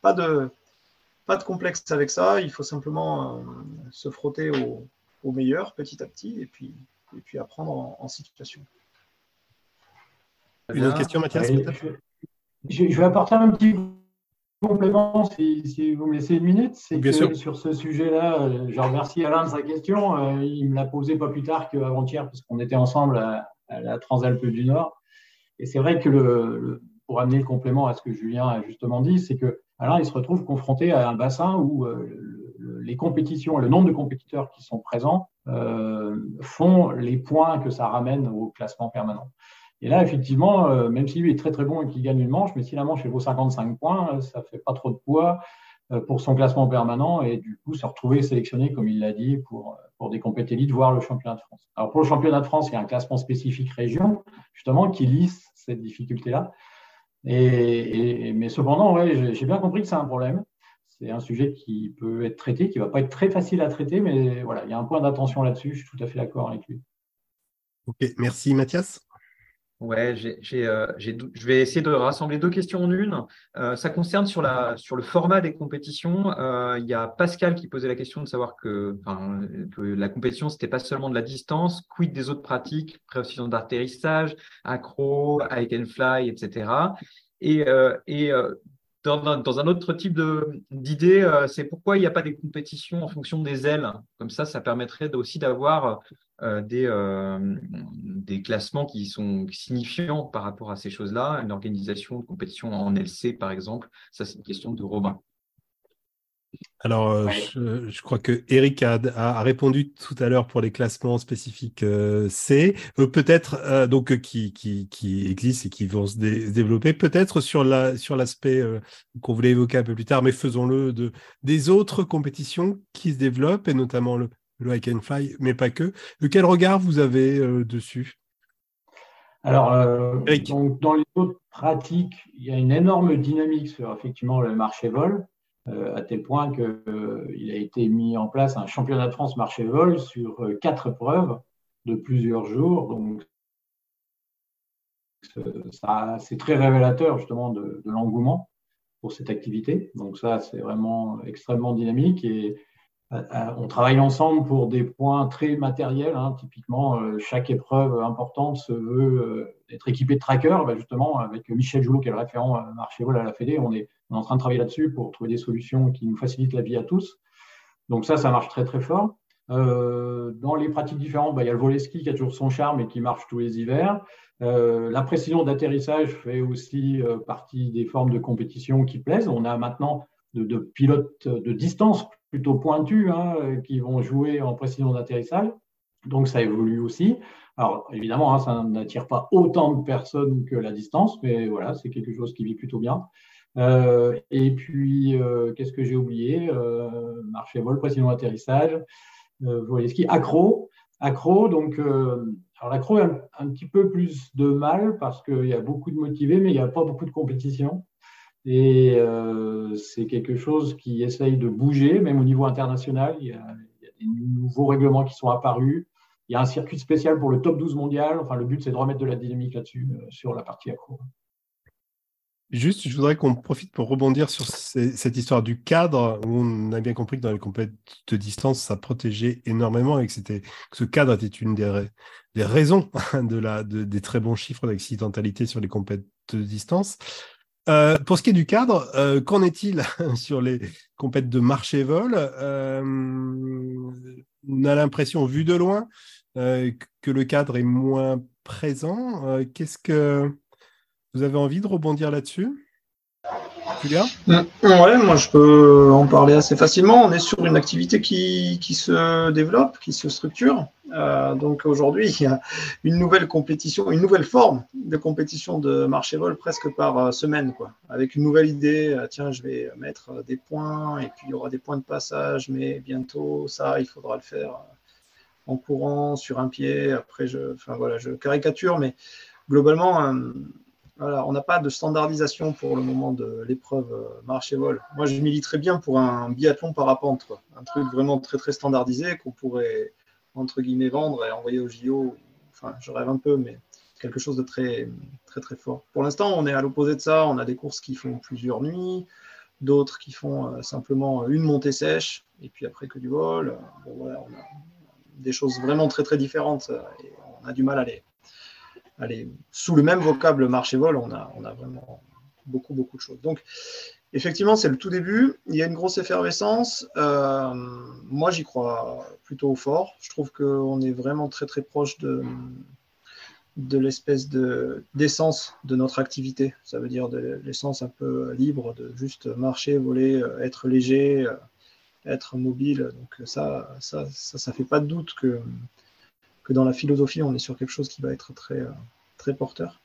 pas de, pas de complexe avec ça, il faut simplement euh, se frotter au, meilleur petit à petit et puis, et puis apprendre en, situation. Une autre question, Mathias je, vais apporter un petit complément si, vous me laissez une minute. C'est que sur ce sujet-là, euh, je remercie Alain de sa question. Euh, il me l'a posé pas plus tard qu'avant-hier parce qu'on était ensemble à, la Transalpe du Nord. Et c'est vrai que le, pour amener le complément à ce que Julien a justement dit, c'est que alors il se retrouve confronté à un bassin où euh, les compétitions, le nombre de compétiteurs qui sont présents euh, font les points que ça ramène au classement permanent. Et là, effectivement, euh, même si lui est très très bon et qu'il gagne une manche, mais si la manche est vaut 55 points, ça fait pas trop de poids pour son classement permanent et du coup se retrouver sélectionné, comme il l'a dit, pour, pour des compétitions voire le championnat de France. Alors pour le championnat de France, il y a un classement spécifique région, justement, qui lisse cette difficulté-là. Et, mais cependant, ouais, j'ai bien compris que c'est un problème. C'est un sujet qui peut être traité, qui ne va pas être très facile à traiter, mais voilà, il y a un point d'attention là-dessus. Je suis tout à fait d'accord avec lui. Ok, merci Mathias. Ouais, euh, je vais essayer de rassembler deux questions en une. Euh, ça concerne sur, le format des compétitions. Euh, il y a Pascal qui posait la question de savoir que, la compétition, ce n'était pas seulement de la distance, quid des autres pratiques, précision d'atterrissage, accro, hike fly, etc. Et, et dans, dans, un autre type d'idée, c'est pourquoi il n'y a pas des compétitions en fonction des ailes? Comme ça, ça permettrait aussi d'avoir euh, des, euh, des classements qui sont signifiants par rapport à ces choses-là. Une organisation de compétition en LC, par exemple, ça c'est une question de Robin. Alors, euh, je, crois que Eric a, a, répondu tout à l'heure pour les classements spécifiques C, peut-être donc qui, qui, qui, existent et qui vont se, développer, peut-être sur la sur l'aspect qu'on voulait évoquer un peu plus tard, mais faisons-le de des autres compétitions qui se développent et notamment le, le hike and fly, mais pas que. Quel regard vous avez euh, dessus? Alors, euh, dans les autres pratiques, il y a une énorme dynamique sur effectivement le marché vol, euh, à tel point qu'il a été mis en place un championnat de France marché vol sur quatre preuves de plusieurs jours. Donc, c'est très révélateur justement de, de l'engouement pour cette activité. Donc ça, c'est vraiment extrêmement dynamique et on travaille ensemble pour des points très matériels. Hein. Typiquement, euh, chaque épreuve importante se veut être équipée de trackers. Ben, justement, avec Michel Joulot, qui est le référent marché vol à la Fédé, on est, en train de travailler là-dessus pour trouver des solutions qui nous facilitent la vie à tous. Donc ça, ça marche très très fort. dans les pratiques différentes, ben, il y a le volet ski qui a toujours son charme et qui marche tous les hivers. la précision d'atterrissage fait aussi partie des formes de compétition qui plaisent. On a maintenant de, pilotes de distance plutôt pointus hein, qui vont jouer en précision d'atterrissage. Donc ça évolue aussi. Alors évidemment, hein, ça n'attire pas autant de personnes que la distance, mais voilà, c'est quelque chose qui vit plutôt bien. Euh, et puis, euh, qu'est-ce que j'ai oublié? Euh, Marché vol, précision d'atterrissage, voler ski, accro. Accro, donc, alors l'accro a un, petit peu plus de mal parce qu'il y a beaucoup de motivés, mais il n'y a pas beaucoup de compétition. Et euh, c'est quelque chose qui essaye de bouger, même au niveau international. Il y, a, des nouveaux règlements qui sont apparus. Il y a un circuit spécial pour le top 12 mondial. Enfin, le but, c'est de remettre de la dynamique là-dessus, euh, sur la partie accro. Juste, je voudrais qu'on profite pour rebondir sur cette histoire du cadre, on a bien compris que dans les compétitions de distance, ça protégeait énormément et que, c'était, ce cadre était une des, des raisons [LAUGHS] de la, des très bons chiffres d'accidentalité sur les compétitions de distance. Euh, pour ce qui est du cadre, euh, qu'en est-il [LAUGHS] sur les compètes de marché vol euh, On a l'impression, vu de loin, que le cadre est moins présent. Qu'est-ce que vous avez envie de rebondir là-dessus? Julien mm. Ouais, moi je peux en parler assez facilement. On est sur une activité qui, qui se développe, qui se structure. Euh, donc aujourd'hui, il y a une nouvelle compétition, une nouvelle forme de compétition de marché vol presque par euh, semaine, quoi. Avec une nouvelle idée. Euh, tiens, je vais mettre des points et puis il y aura des points de passage, mais bientôt ça, il faudra le faire en courant sur un pied. Après, enfin voilà, je caricature, mais globalement on n'a pas de standardisation pour le moment de l'épreuve euh, marche et vol. Moi, je militerais bien pour un biathlon parapente, un truc vraiment très très standardisé qu'on pourrait entre guillemets vendre et envoyer au JO. Enfin, je rêve un peu, mais quelque chose de très très très fort. Pour l'instant, on est à l'opposé de ça. On a des courses qui font plusieurs nuits, d'autres qui font euh, simplement une montée sèche et puis après que du vol. Voilà, on a des choses vraiment très très différentes euh, et on a du mal à les allez, sous le même vocable marché-vol, on a, on a vraiment beaucoup, beaucoup de choses. Donc, effectivement, c'est le tout début. Il y a une grosse effervescence. Euh, moi, j'y crois plutôt fort. Je trouve qu'on est vraiment très, très proche de, de l'espèce d'essence de notre activité. Ça veut dire de l'essence un peu libre, de juste marcher, voler, euh, être léger, euh, être mobile. Donc ça, ça, ça, ça fait pas de doute que dans la philosophie, on est sur quelque chose qui va être très, euh, très porteur.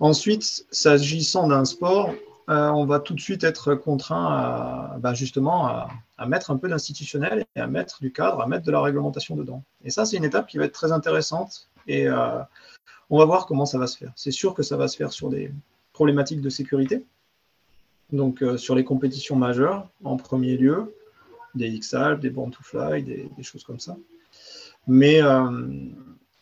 Ensuite, s'agissant d'un sport, euh, on va tout de suite être contraint à, bah, justement à, mettre un peu d'institutionnel et à mettre du cadre, à mettre de la réglementation dedans. Et ça, c'est une étape qui va être très intéressante et euh, on va voir comment ça va se faire. C'est sûr que ça va se faire sur des problématiques de sécurité, donc sur les compétitions majeures en premier lieu, des x des Born to Fly, des choses comme ça. Mais euh,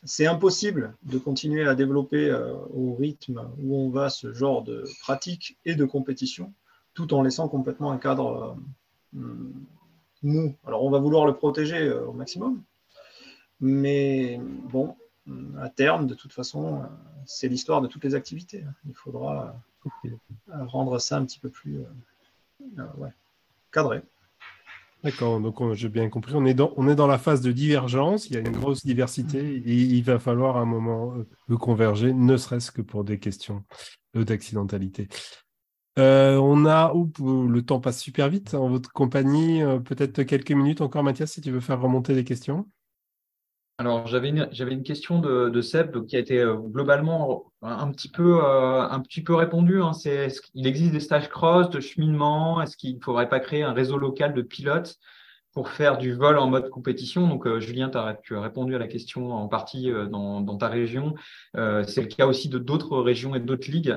c'est impossible de continuer à développer euh, au rythme où on va ce genre de pratique et de compétition, tout en laissant complètement un cadre mou. Alors on va vouloir le protéger au maximum, mais bon, à terme, de toute façon, c'est l'histoire de toutes les activités. Il faudra rendre ça un petit peu plus cadré. D'accord, donc j'ai bien compris. On est, dans, on est dans la phase de divergence, il y a une grosse diversité et il va falloir un moment euh, converger, ne serait-ce que pour des questions d'accidentalité. Euh, on a, le temps passe super vite en votre compagnie, euh, peut-être quelques minutes encore, Mathias, si tu veux faire remonter des questions. Alors, j'avais une, une question de, de Seb qui a été euh, globalement un petit peu, euh, un petit peu répondu. Hein. C'est, est-ce existe des stages cross, de cheminement? Est-ce qu'il ne faudrait pas créer un réseau local de pilotes pour faire du vol en mode compétition? Donc, euh, Julien, tu as répondu à la question en partie dans, ta région. c'est le cas aussi de d'autres régions et d'autres ligues.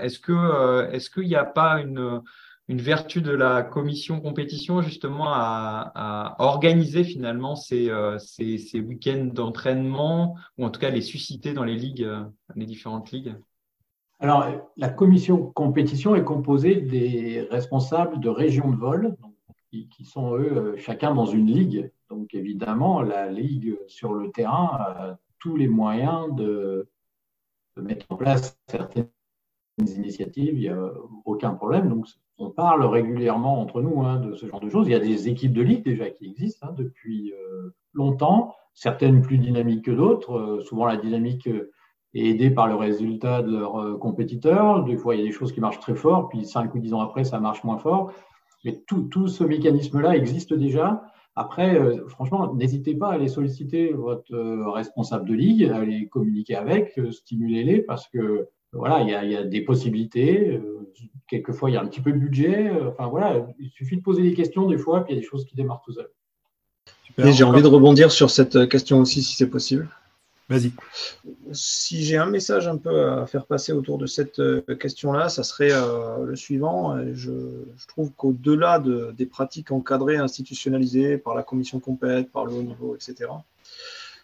est-ce qu'il n'y a pas une une vertu de la commission compétition justement à, organiser finalement euh, ces, week-ends d'entraînement ou en tout cas les susciter dans les ligues, euh, les différentes ligues? Alors, la commission compétition est composée des responsables de régions de vol qui, sont eux euh, chacun dans une ligue. Donc évidemment, la ligue sur le terrain a tous les moyens de mettre en place certaines initiatives, il n'y a aucun problème. Donc, on parle régulièrement entre nous hein, de ce genre de choses. Il y a des équipes de ligue déjà qui existent hein, depuis euh, longtemps, certaines plus dynamiques que d'autres. Euh, souvent, la dynamique euh, est aidée par le résultat de leurs compétiteurs. Des fois, il y a des choses qui marchent très fort, puis cinq ou dix ans après, ça marche moins fort. Mais tout, ce mécanisme-là existe déjà. Après, franchement, n'hésitez pas à aller solliciter votre responsable de ligue, à les communiquer avec, stimulez-les, parce que voilà, il y, a, des possibilités. Euh, quelquefois, il y a un petit peu de budget. Euh, enfin, voilà, il suffit de poser des questions des fois, puis il y a des choses qui démarrent tout seul. Et j'ai envie de rebondir sur cette question aussi, si c'est possible. Vas-y. Si j'ai un message un peu à faire passer autour de cette euh, question-là, ça serait le suivant. Je, je trouve qu'au-delà de, des pratiques encadrées, institutionnalisées par la commission compète, par le haut niveau, etc.,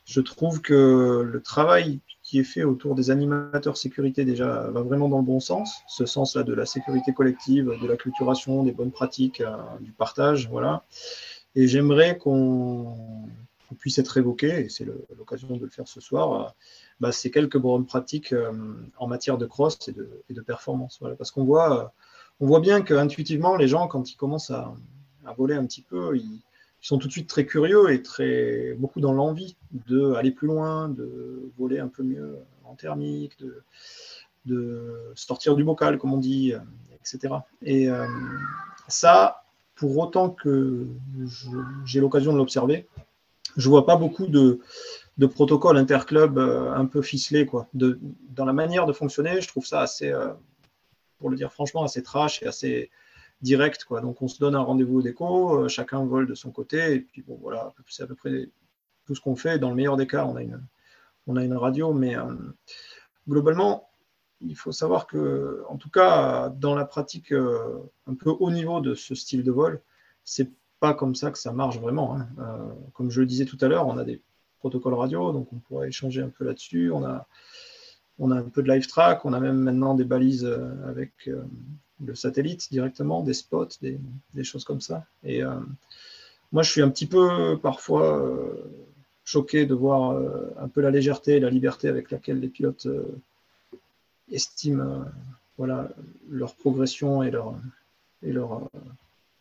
je trouve que le travail qui est fait autour des animateurs sécurité déjà va vraiment dans le bon sens, ce sens-là de la sécurité collective, de la culturation, des bonnes pratiques, euh, du partage, voilà. Et j'aimerais qu'on puisse être évoqué, et c'est l'occasion de le faire ce soir, euh, bah, ces quelques bonnes pratiques euh, en matière de cross et de, performance. Voilà. Parce qu'on voit, on voit bien qu'intuitivement, les gens, quand ils commencent à, à voler un petit peu, ils, ils sont tout de suite très curieux et très beaucoup dans l'envie d'aller plus loin, de voler un peu mieux en thermique, de, sortir du bocal, comme on dit, etc. Et euh, ça, pour autant que j'ai l'occasion de l'observer, je vois pas beaucoup de, de protocoles interclubs euh, un peu ficelés. Quoi. Dans la manière de fonctionner, je trouve ça assez, euh, pour le dire franchement, assez trash et assez direct. Quoi. Donc on se donne un rendez-vous au déco, euh, chacun vole de son côté, et puis bon voilà, c'est à peu près tout ce qu'on fait. Dans le meilleur des cas, on a une, on a une radio, mais euh, globalement, il faut savoir que, en tout cas, dans la pratique euh, un peu haut niveau de ce style de vol, c'est pas comme ça que ça marche vraiment. Hein. comme je le disais tout à l'heure, on a des protocoles radio, donc on pourrait échanger un peu là-dessus. On a, on a un peu de live track, on a même maintenant des balises avec le satellite directement, des spots, des, choses comme ça. Et euh, moi, je suis un petit peu parfois euh, choqué de voir euh, un peu la légèreté et la liberté avec laquelle les pilotes estiment voilà, leur progression et leur,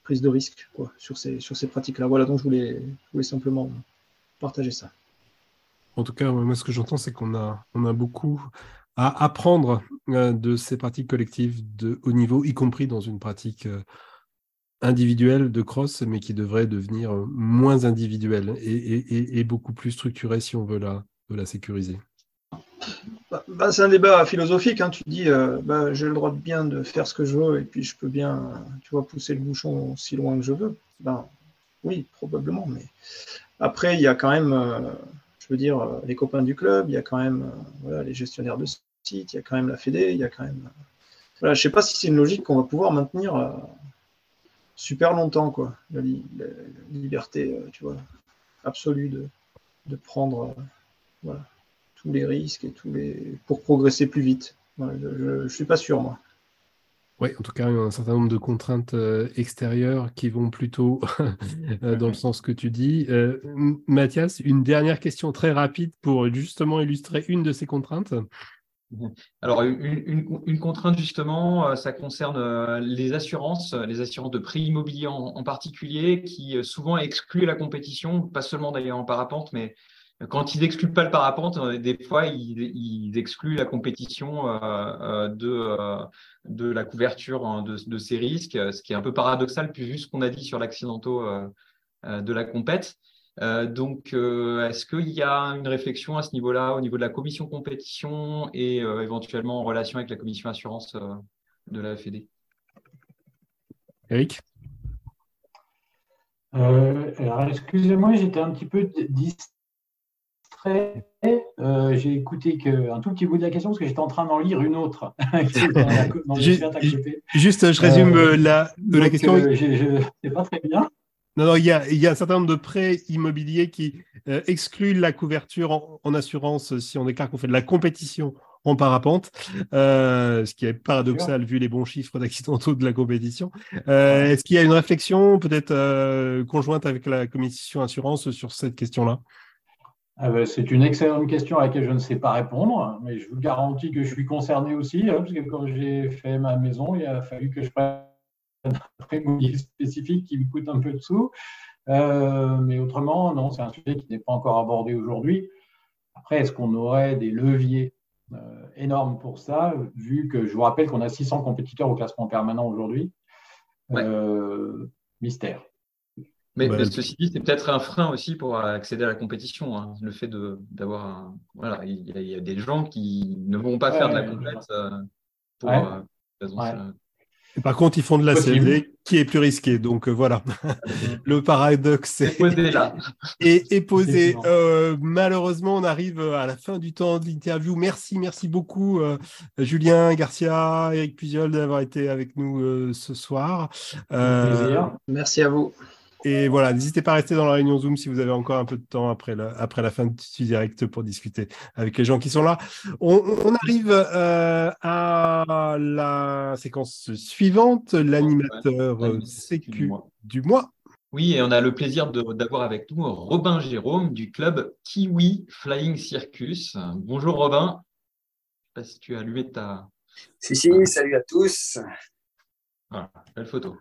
prise de risque sur ces, pratiques-là. Voilà, donc je voulais simplement partager ça. En tout cas, moi, ce que j'entends, c'est qu'on a, beaucoup à apprendre euh, de ces pratiques collectives de haut niveau, y compris dans une pratique euh, individuelle de cross, mais qui devrait devenir euh, moins individuelle et, beaucoup plus structurée si on veut la, sécuriser. Bah, bah, c'est un débat philosophique. Hein. Tu dis, bah, j'ai le droit de bien de faire ce que je veux et puis je peux bien, tu vois, pousser le bouchon aussi loin que je veux. Ben, oui, probablement. Mais après, il y a quand même, je veux dire, les copains du club, il y a quand même voilà, les gestionnaires de il y a quand même la Fédé, il y a quand même. Voilà, je sais pas si c'est une logique qu'on va pouvoir maintenir euh, super longtemps, quoi. La, liberté, euh, tu vois, absolue de, de prendre. Euh, tous les risques et tous les pour progresser plus vite. je ne suis pas sûr, moi. Oui, en tout cas, il y a un certain nombre de contraintes euh, extérieures qui vont plutôt [LAUGHS] euh, dans le [LAUGHS] sens que tu dis. Euh, Mathias, une dernière question très rapide pour justement illustrer une de ces contraintes. [LAUGHS] Alors, une, contrainte, justement, ça concerne les assurances, les assurances de prix immobilier en particulier, qui souvent excluent la compétition, pas seulement d'ailleurs en parapente, mais quand ils n'excluent pas le parapente, euh, des fois, ils, excluent la compétition euh, euh, de, de la couverture hein, de, ces risques, ce qui est un peu paradoxal, vu ce qu'on a dit sur l'accidentaux de la compète. donc, est-ce qu'il y a une réflexion à ce niveau-là, au niveau de la commission compétition et éventuellement en relation avec la commission assurance de la FED Eric? Alors, excusez-moi, j'étais un petit peu distrait euh, j'ai écouté un tout petit bout de la question parce que j'étais en train d'en lire une autre. [LAUGHS] [LAUGHS] juste, je résume euh, la, de la question. Euh, je sais pas très bien. Non, non, il y, a, il y, a, un certain nombre de prêts immobiliers qui excluent la couverture en, assurance si on déclare qu'on fait de la compétition en parapente, ce qui est paradoxal vu les bons chiffres d'accidentaux de la compétition. Est-ce qu'il y a une réflexion peut-être conjointe avec la commission assurance sur cette question-là? Ah ben, c'est une excellente question à laquelle je ne sais pas répondre, mais je vous garantis que je suis concerné aussi, hein, parce que quand j'ai fait ma maison, il a fallu que je prenne un immobilier spécifique qui me coûte un peu de sous. Euh, mais autrement, non, c'est un sujet qui n'est pas encore abordé aujourd'hui. Après, est-ce qu'on aurait des leviers euh, énormes pour ça, vu que je vous rappelle qu'on a 600 compétiteurs au classement permanent aujourd'hui? Euh, Mystère. Mais, ceci dit, c'est peut-être un frein aussi pour accéder à la compétition. Hein. Le fait d'avoir. Un... Voilà, il y, a des gens qui ne vont pas faire de la compète euh, pour euh, Par contre, ils font de la CD qui est plus risqué. Donc euh, voilà, [LAUGHS] le paradoxe est, posé là. Et, posé. malheureusement, on arrive à la fin du temps de l'interview. Merci, merci beaucoup, Julien Garcia, Eric Puziol, d'avoir été avec nous ce soir. Merci à vous. Et voilà, n'hésitez pas à rester dans la réunion Zoom si vous avez encore un peu de temps après la, après la fin du direct pour discuter avec les gens qui sont là. On, arrive euh, à la séquence suivante, l'animateur sécu du mois. Oui, et on a le plaisir d'avoir avec nous Robin Jérôme du club Kiwi Flying Circus. Bonjour Robin. Je ne sais pas si tu as allumé ta. Si, si, salut à tous. Voilà, belle photo.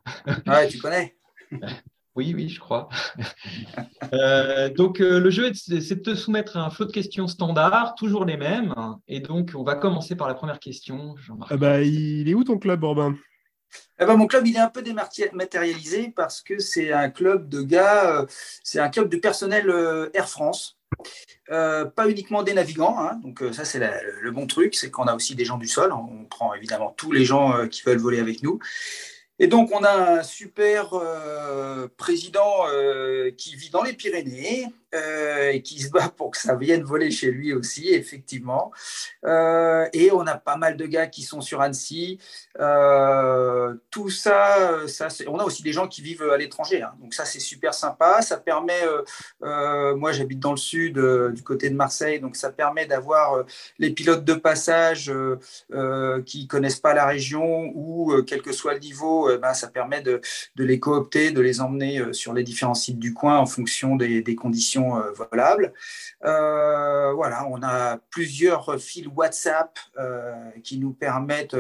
Ouais, tu connais. [LAUGHS] Oui, oui, je crois. Euh, donc, euh, le jeu, c'est de te soumettre un flot de questions standards, toujours les mêmes. Et donc, on va commencer par la première question. Ah bah, il est où ton club, Robin? Eh ben, Mon club, il est un peu dématérialisé parce que c'est un club de gars, euh, c'est un club de personnel Air France. pas uniquement des navigants, hein. donc ça c'est le bon truc, c'est qu'on a aussi des gens du sol. On prend évidemment tous les gens qui veulent voler avec nous. Et donc, on a un super euh, président euh, qui vit dans les Pyrénées, euh, et qui se bat pour que ça vienne voler chez lui aussi, effectivement. Euh, et on a pas mal de gars qui sont sur Annecy. Euh, tout ça, ça on a aussi des gens qui vivent à l'étranger. Hein. donc ça, c'est super sympa. Ça permet, moi j'habite dans le sud, du côté de Marseille, donc ça permet d'avoir les pilotes de passage qui connaissent pas la région ou quel que soit le niveau, ben, ça permet de, les coopter, de les emmener sur les différents sites du coin en fonction des conditions euh, volables. Euh, voilà, on a plusieurs fils WhatsApp euh, qui nous permettent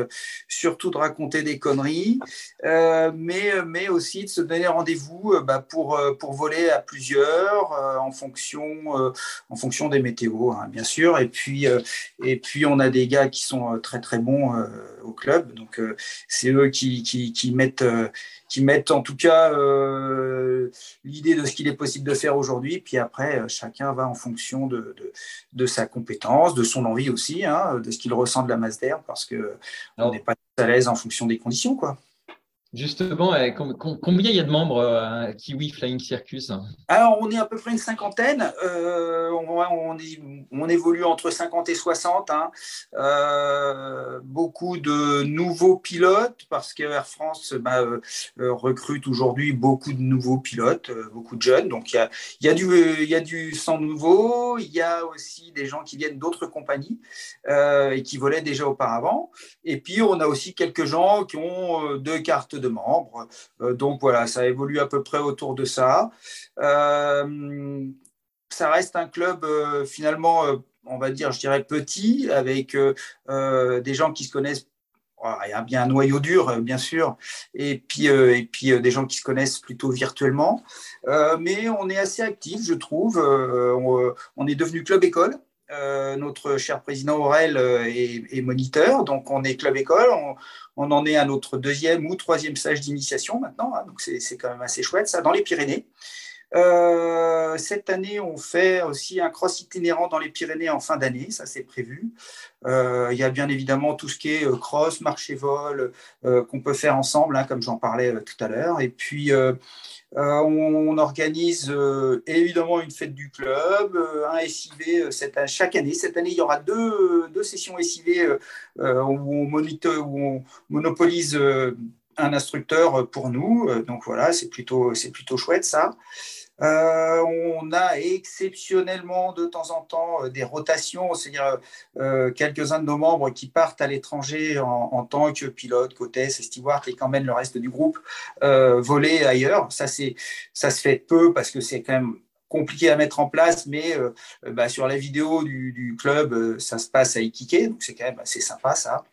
surtout de raconter des conneries, mais, mais aussi de se donner rendez-vous bah, pour, pour voler à plusieurs en, fonction, en fonction des météos, hein, bien sûr. Et puis, et puis, on a des gars qui sont très très bons au club, donc c'est eux qui, qui, mettent qui mettent en tout cas l'idée de ce qu'il est possible de faire aujourd'hui. Puis après, euh, chacun va en fonction de, de, sa compétence, de son envie aussi, hein, de ce qu'il ressent de la masse d'air, parce qu'on n'est pas à l'aise en fonction des conditions. quoi. Justement, combien il y a de membres à Kiwi Flying Circus? Alors, on est à peu près une cinquantaine. Euh, on, évolue entre 50 et 60. Hein. Euh, beaucoup de nouveaux pilotes parce que Air France bah, euh, recrute aujourd'hui beaucoup de nouveaux pilotes, beaucoup de jeunes. Donc, il y a du sang nouveau. Il y a aussi des gens qui viennent d'autres compagnies et qui volaient déjà auparavant. Et puis, on a aussi quelques gens qui ont deux cartes de membres. Euh, donc voilà, ça évolue à peu près autour de ça. Euh, ça reste un club euh, finalement, on va dire, je dirais petit, avec des gens qui se connaissent il y a bien un noyau dur, bien sûr, et puis, et puis des gens qui se connaissent plutôt virtuellement. mais on est assez actif, je trouve. on, est devenu club école. Notre cher président Aurel est, moniteur, donc on est club école. On en est à notre deuxième ou troisième stage d'initiation maintenant, hein, donc c'est quand même assez chouette ça, dans les Pyrénées. Euh, cette année, on fait aussi un cross itinérant dans les Pyrénées en fin d'année, ça c'est prévu. Euh, il y a bien évidemment tout ce qui est euh, cross, marché-vol, qu'on peut faire ensemble, hein, comme j'en parlais tout à l'heure. Et puis, on, organise évidemment une fête du club, un SIV chaque année. Cette année, il y aura deux, sessions SIV où on monopolise un instructeur pour nous. Donc voilà, c'est plutôt, plutôt chouette ça. Euh, on a exceptionnellement de temps en temps euh, des rotations, c'est-à-dire euh, quelques-uns de nos membres qui partent à l'étranger en, tant que pilote, hôtesse, steward et quand même le reste du groupe voler ailleurs. Ça, ça se fait peu parce que c'est quand même compliqué à mettre en place, mais bah, sur la vidéo du, du club, ça se passe à Iquique, donc c'est quand même assez sympa ça.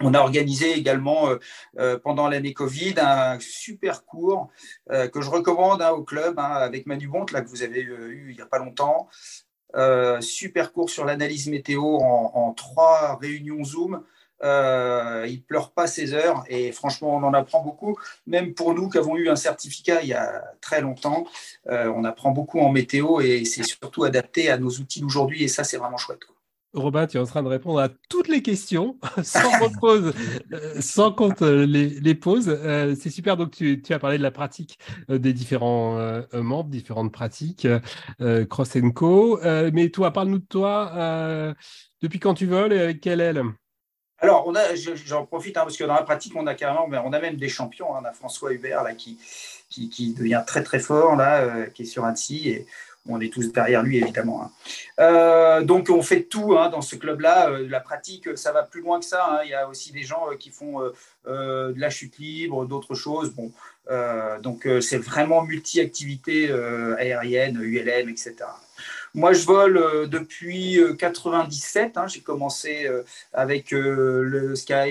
On a organisé également euh, euh, pendant l'année Covid un super cours euh, que je recommande hein, au club hein, avec Manu Bonte, là, que vous avez eu il n'y a pas longtemps. super cours sur l'analyse météo en, trois réunions Zoom. il pleure pas ses heures et franchement, on en apprend beaucoup. Même pour nous qui avons eu un certificat il y a très longtemps, on apprend beaucoup en météo et c'est surtout adapté à nos outils d'aujourd'hui et ça, c'est vraiment chouette. Robin, tu es en train de répondre à toutes les questions [LAUGHS] sans pause, euh, sans compte euh, les, pauses. Euh, c'est super. Donc, tu, as parlé de la pratique des différents membres, différentes pratiques, Cross Co. mais toi, parle-nous de toi. depuis quand tu voles et avec quelle aile? Alors, j'en profite hein, parce que dans la pratique, on a carrément, on a même des champions. Hein. On a François Hubert là, qui, qui, devient très très fort là, qui est sur Annecy et on est tous derrière lui, évidemment. Hein. Euh, donc, on fait tout hein, dans ce club-là. Euh, la pratique, ça va plus loin que ça. Hein. Il y a aussi des gens euh, qui font de la chute libre, d'autres choses. Bon, donc, c'est vraiment multi-activité aérienne, ULM, etc. Moi, je vole depuis 97. J'ai commencé avec le, a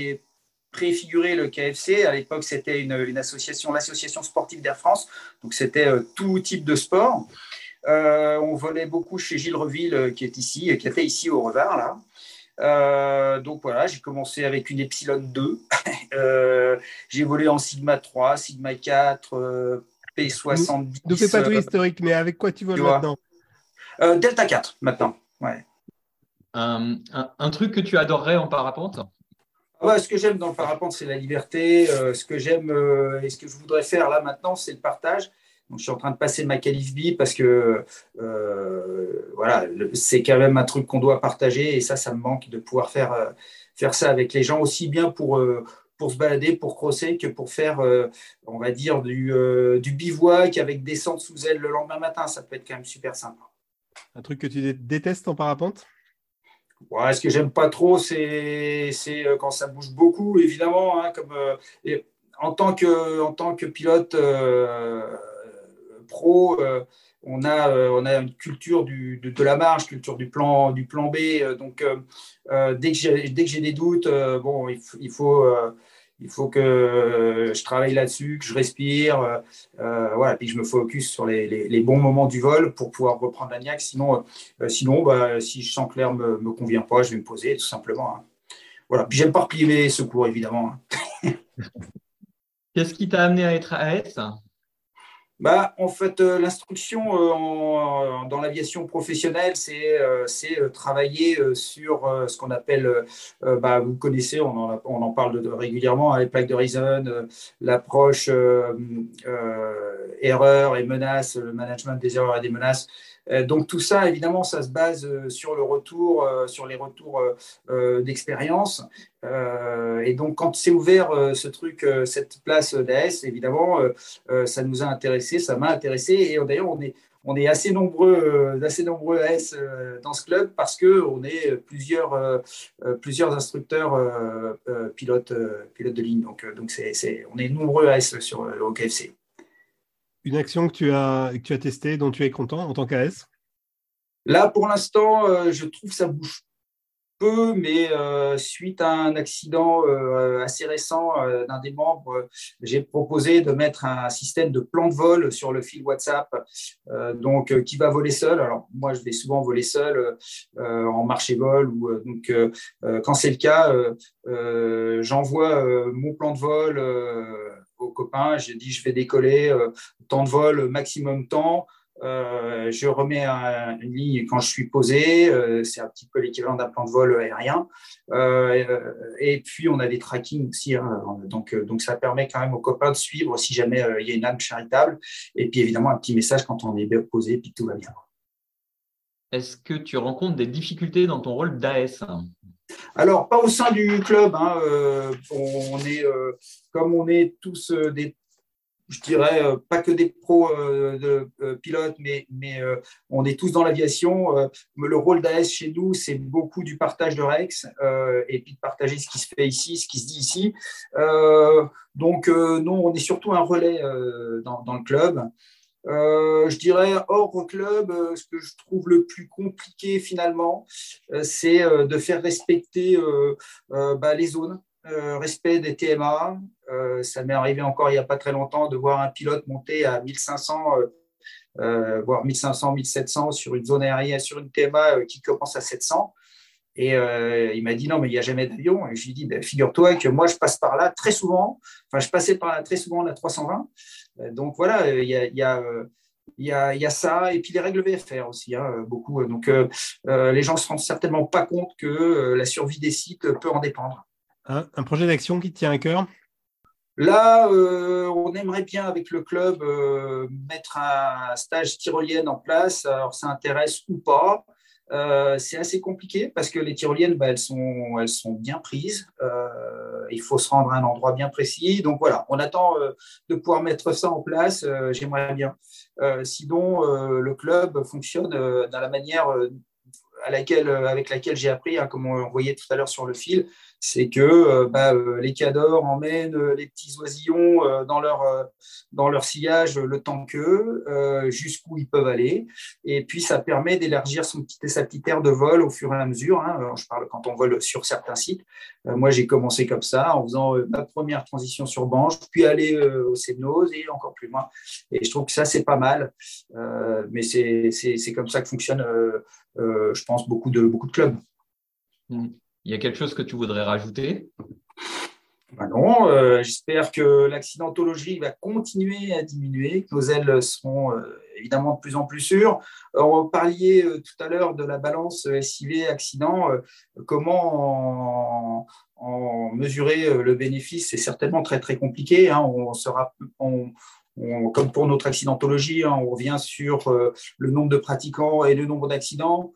préfiguré le KFC. À l'époque, c'était une, association, l'association sportive d'Air France. Donc, c'était tout type de sport. Euh, on volait beaucoup chez Gilles Reville, euh, qui est ici, qui était ici au Revard, là. Euh, donc voilà, j'ai commencé avec une Epsilon 2. [LAUGHS] j'ai volé en Sigma 3, Sigma 4, P70. Ne fais pas tout l'historique, mais avec quoi tu voles maintenant? Delta 4 maintenant. Ouais. Un, truc que tu adorerais en parapente? Ce que j'aime dans le parapente, c'est la liberté. ce que j'aime et ce que je voudrais faire là maintenant, c'est le partage je suis en train de passer ma qualif B parce que euh, voilà, c'est quand même un truc qu'on doit partager et ça, ça me manque de pouvoir faire, euh, faire ça avec les gens aussi bien pour, euh, pour se balader, pour crosser que pour faire, on va dire, du, du bivouac avec descente sous aile le lendemain matin. Ça peut être quand même super sympa. Un truc que tu détestes en parapente? Ouais, Ce que j'aime pas trop, c'est quand ça bouge beaucoup, évidemment. Hein, comme, en, tant que, en tant que pilote euh, on, a, euh, on a une culture de, la marge, culture du plan, du plan B. Euh, donc, dès que j'ai des doutes, bon, il, faut il faut que je travaille là-dessus, que je respire, voilà, puis que je me focus sur les, bons moments du vol pour pouvoir reprendre la niaque. Sinon, sinon bah, si je sens que l'air ne me, convient pas, je vais me poser tout simplement. Hein. Voilà. Puis j'aime pas replier mes secours, évidemment. [LAUGHS] Qu'est-ce qui t'a amené à être à S? Bah, en fait, euh, l'instruction euh, dans l'aviation professionnelle, c'est euh, travailler sur ce qu'on appelle, bah, vous connaissez, on en, on en parle régulièrement, hein, les plaques Reason, l'approche erreur et menaces, le management des erreurs et des menaces. Donc tout ça, évidemment, ça se base sur le retour, sur les retours d'expérience. Et donc quand c'est ouvert ce truc, cette place d'AS, évidemment, ça nous a intéressé, ça m'a intéressé. Et d'ailleurs, on est assez nombreux, assez nombreux AS dans ce club parce que on est plusieurs, plusieurs instructeurs pilotes, pilotes de ligne. Donc, donc c'est, on est nombreux AS sur le OKFC. Une action que tu as, que tu as testée, dont tu es content en tant qu'AS Là, pour l'instant, euh, je trouve que ça bouge peu, mais euh, suite à un accident euh, assez récent d'un des membres, j'ai proposé de mettre un système de plan de vol sur le fil WhatsApp, donc qui va voler seul. Alors moi, je vais souvent voler seul en marché vol ou donc quand c'est le cas, j'envoie mon plan de vol copains. J'ai dit je vais décoller, temps de vol maximum temps. Euh, je remets une ligne quand je suis posé, euh, c'est un petit peu l'équivalent d'un plan de vol aérien. Euh, et puis on a des tracking aussi, hein. donc, donc ça permet quand même aux copains de suivre si jamais il y a une âme charitable. Et puis évidemment un petit message quand on est bien posé, puis tout va bien. Est-ce que tu rencontres des difficultés dans ton rôle d'AS alors, pas au sein du club. Hein, on est, comme on est tous des je dirais, euh, pas que des pros euh, de euh, pilotes, mais, mais on est tous dans l'aviation. le rôle d'AS chez nous, c'est beaucoup du partage de Rex et puis de partager ce qui se fait ici, ce qui se dit ici. donc, non, on est surtout un relais dans, le club. Je dirais hors club, ce que je trouve le plus compliqué finalement, c'est de faire respecter bah, les zones. Euh, respect des TMA. Euh, ça m'est arrivé encore il n'y a pas très longtemps de voir un pilote monter à 1500, euh, voire 1500, 1700 sur une zone aérienne, sur une TMA qui commence à 700. Et il m'a dit non, mais il n'y a jamais d'avion. Et je lui ai dit, ben, figure-toi que moi, je passe par là très souvent. Enfin, je passais par là très souvent la 320. Donc voilà, il y a, il y a il y, a, il y, a, ça, et puis les règles VFR aussi, hein, beaucoup. Donc, les gens ne se rendent certainement pas compte que la survie des sites peut en dépendre. Un, projet d'action qui te tient à cœur? Là, euh, on aimerait bien avec le club euh, mettre un stage tyrolienne en place. Alors, ça intéresse ou pas. Euh, c'est assez compliqué parce que les tyroliennes, bah, elles, sont, bien prises. il faut se rendre à un endroit bien précis. Donc voilà, on attend de pouvoir mettre ça en place. J'aimerais bien. sinon, le club fonctionne dans la manière à laquelle, avec laquelle j'ai appris, hein, comme on voyait tout à l'heure sur le fil, c'est que euh, bah, euh, les cadors emmènent euh, les petits oisillons dans leur, dans leur sillage le temps qu'eux, jusqu'où ils peuvent aller. Et puis, ça permet d'élargir son petit, sa petite aire de vol au fur et à mesure. Hein. Je parle quand on vole sur certains sites. moi, j'ai commencé comme ça, en faisant ma première transition sur Banche, puis aller au Sénose et encore plus loin. Et je trouve que ça, c'est pas mal. mais c'est comme ça que fonctionne, je pense, beaucoup de, beaucoup de clubs. Mmh. Il y a quelque chose que tu voudrais rajouter? Ben non, euh, j'espère que l'accidentologie va continuer à diminuer, que nos ailes seront euh, évidemment de plus en plus sûres. on parlait euh, tout à l'heure de la balance SIV accident. comment en, mesurer le bénéfice? C'est certainement très très compliqué. Hein. On sera, comme pour notre accidentologie, hein, on revient sur le nombre de pratiquants et le nombre d'accidents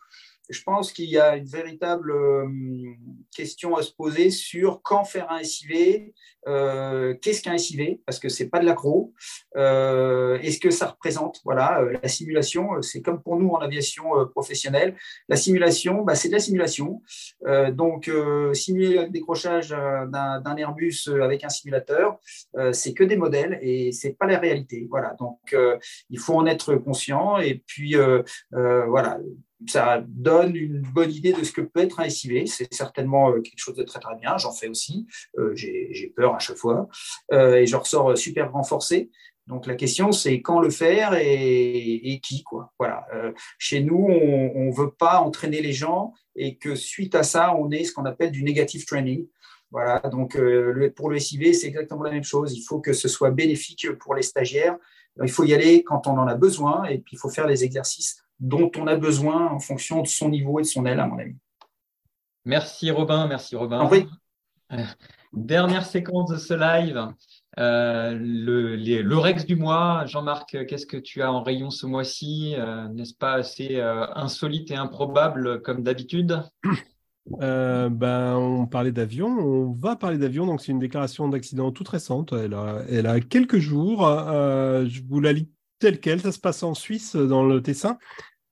je pense qu'il y a une véritable euh, question à se poser sur quand faire un SIV, euh, qu'est-ce qu'un SIV, parce que c'est pas de l'accro, euh, est-ce que ça représente, voilà, la simulation, c'est comme pour nous en aviation professionnelle, la simulation, bah, c'est de la simulation, donc simuler le décrochage d'un Airbus avec un simulateur, c'est que des modèles et c'est pas la réalité, voilà, donc il faut en être conscient et puis voilà ça donne une bonne idée de ce que peut être un SIV. C'est certainement euh, quelque chose de très très bien. J'en fais aussi. Euh, j'ai peur à chaque fois euh, et je ressors super renforcé. Donc la question c'est quand le faire et, qui quoi. Voilà. chez nous, on ne veut pas entraîner les gens et que suite à ça, on ait ce qu'on appelle du negative training. Voilà, donc pour le SIV, c'est exactement la même chose. Il faut que ce soit bénéfique pour les stagiaires. Il faut y aller quand on en a besoin et puis il faut faire les exercices dont on a besoin en fonction de son niveau et de son aile, à mon avis. Merci Robin, merci Robin. Dernière séquence de ce live. Euh, le, Rex du mois, Jean-Marc, qu'est-ce que tu as en rayon ce mois-ci euh, N'est-ce pas assez insolite et improbable comme d'habitude? Euh, ben, on parlait d'avion, on va parler d'avion, donc c'est une déclaration d'accident toute récente, elle a, elle a quelques jours, euh, je vous la lis telle quelle, ça se passe en Suisse, dans le Tessin.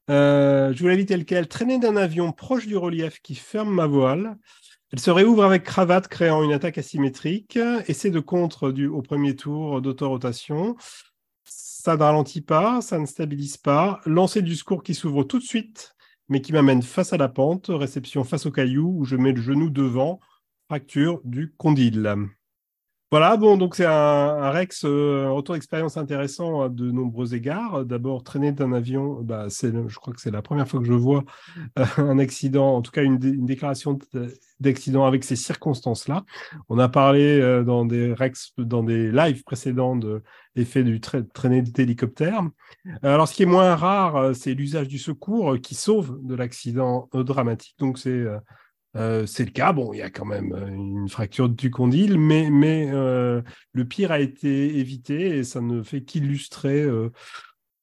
Euh, je vous la lis telle quelle, traînée d'un avion proche du relief qui ferme ma voile, elle se réouvre avec cravate, créant une attaque asymétrique, essai de contre du, au premier tour d'autorotation, ça ne ralentit pas, ça ne stabilise pas, lancer du secours qui s'ouvre tout de suite, mais qui m'amène face à la pente, réception face au caillou, où je mets le genou devant, fracture du condyle. Voilà, bon, donc c'est un, Rex, euh, retour d'expérience intéressant à de nombreux égards. D'abord, traîner d'un avion, bah, je crois que c'est la première fois que je vois euh, un accident, en tout cas une, déclaration d'accident avec ces circonstances-là. On a parlé euh, dans des lives précédents de l'effet du traîner d'hélicoptère. Alors, ce qui est moins rare, c'est l'usage du secours qui sauve de l'accident dramatique. Donc, c'est euh, c'est le cas. Il y a quand même euh, une fracture du condyle, mais, euh, le pire a été évité et ça ne fait qu'illustrer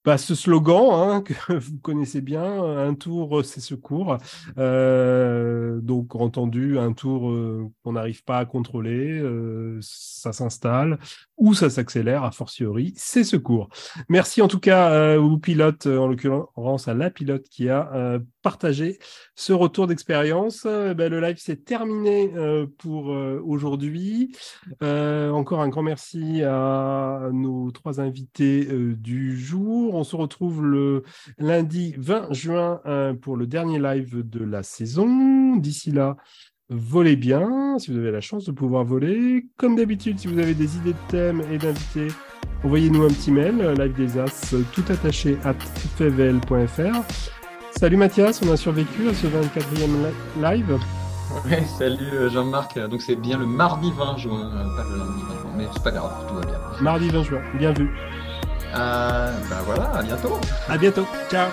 bah, ce slogan hein, que [LAUGHS] vous connaissez bien, un tour c'est secours. Donc entendu, un tour qu'on n'arrive pas à contrôler, ça s'installe ou ça s'accélère, a fortiori, c'est secours. Merci en tout cas au pilote, en l'occurrence à la pilote qui a partagé ce retour d'expérience. Ben, le live s'est terminé pour aujourd'hui. encore un grand merci à nos trois invités du jour. On se retrouve le lundi 20 juin euh, pour le dernier live de la saison. D'ici là, volez bien si vous avez la chance de pouvoir voler. Comme d'habitude, si vous avez des idées de thèmes et d'invités, envoyez-nous un petit mail, euh, live des as, tout attaché à fvl.fr. Salut Mathias, on a survécu à ce 24e live. Ouais, salut euh, Jean-Marc. Donc c'est bien le mardi 20 juin, pas le lundi 20 juin, mais c'est pas grave, tout va bien. Mardi 20 juin, bien vu. Euh, ben voilà, à bientôt. À bientôt. Ciao.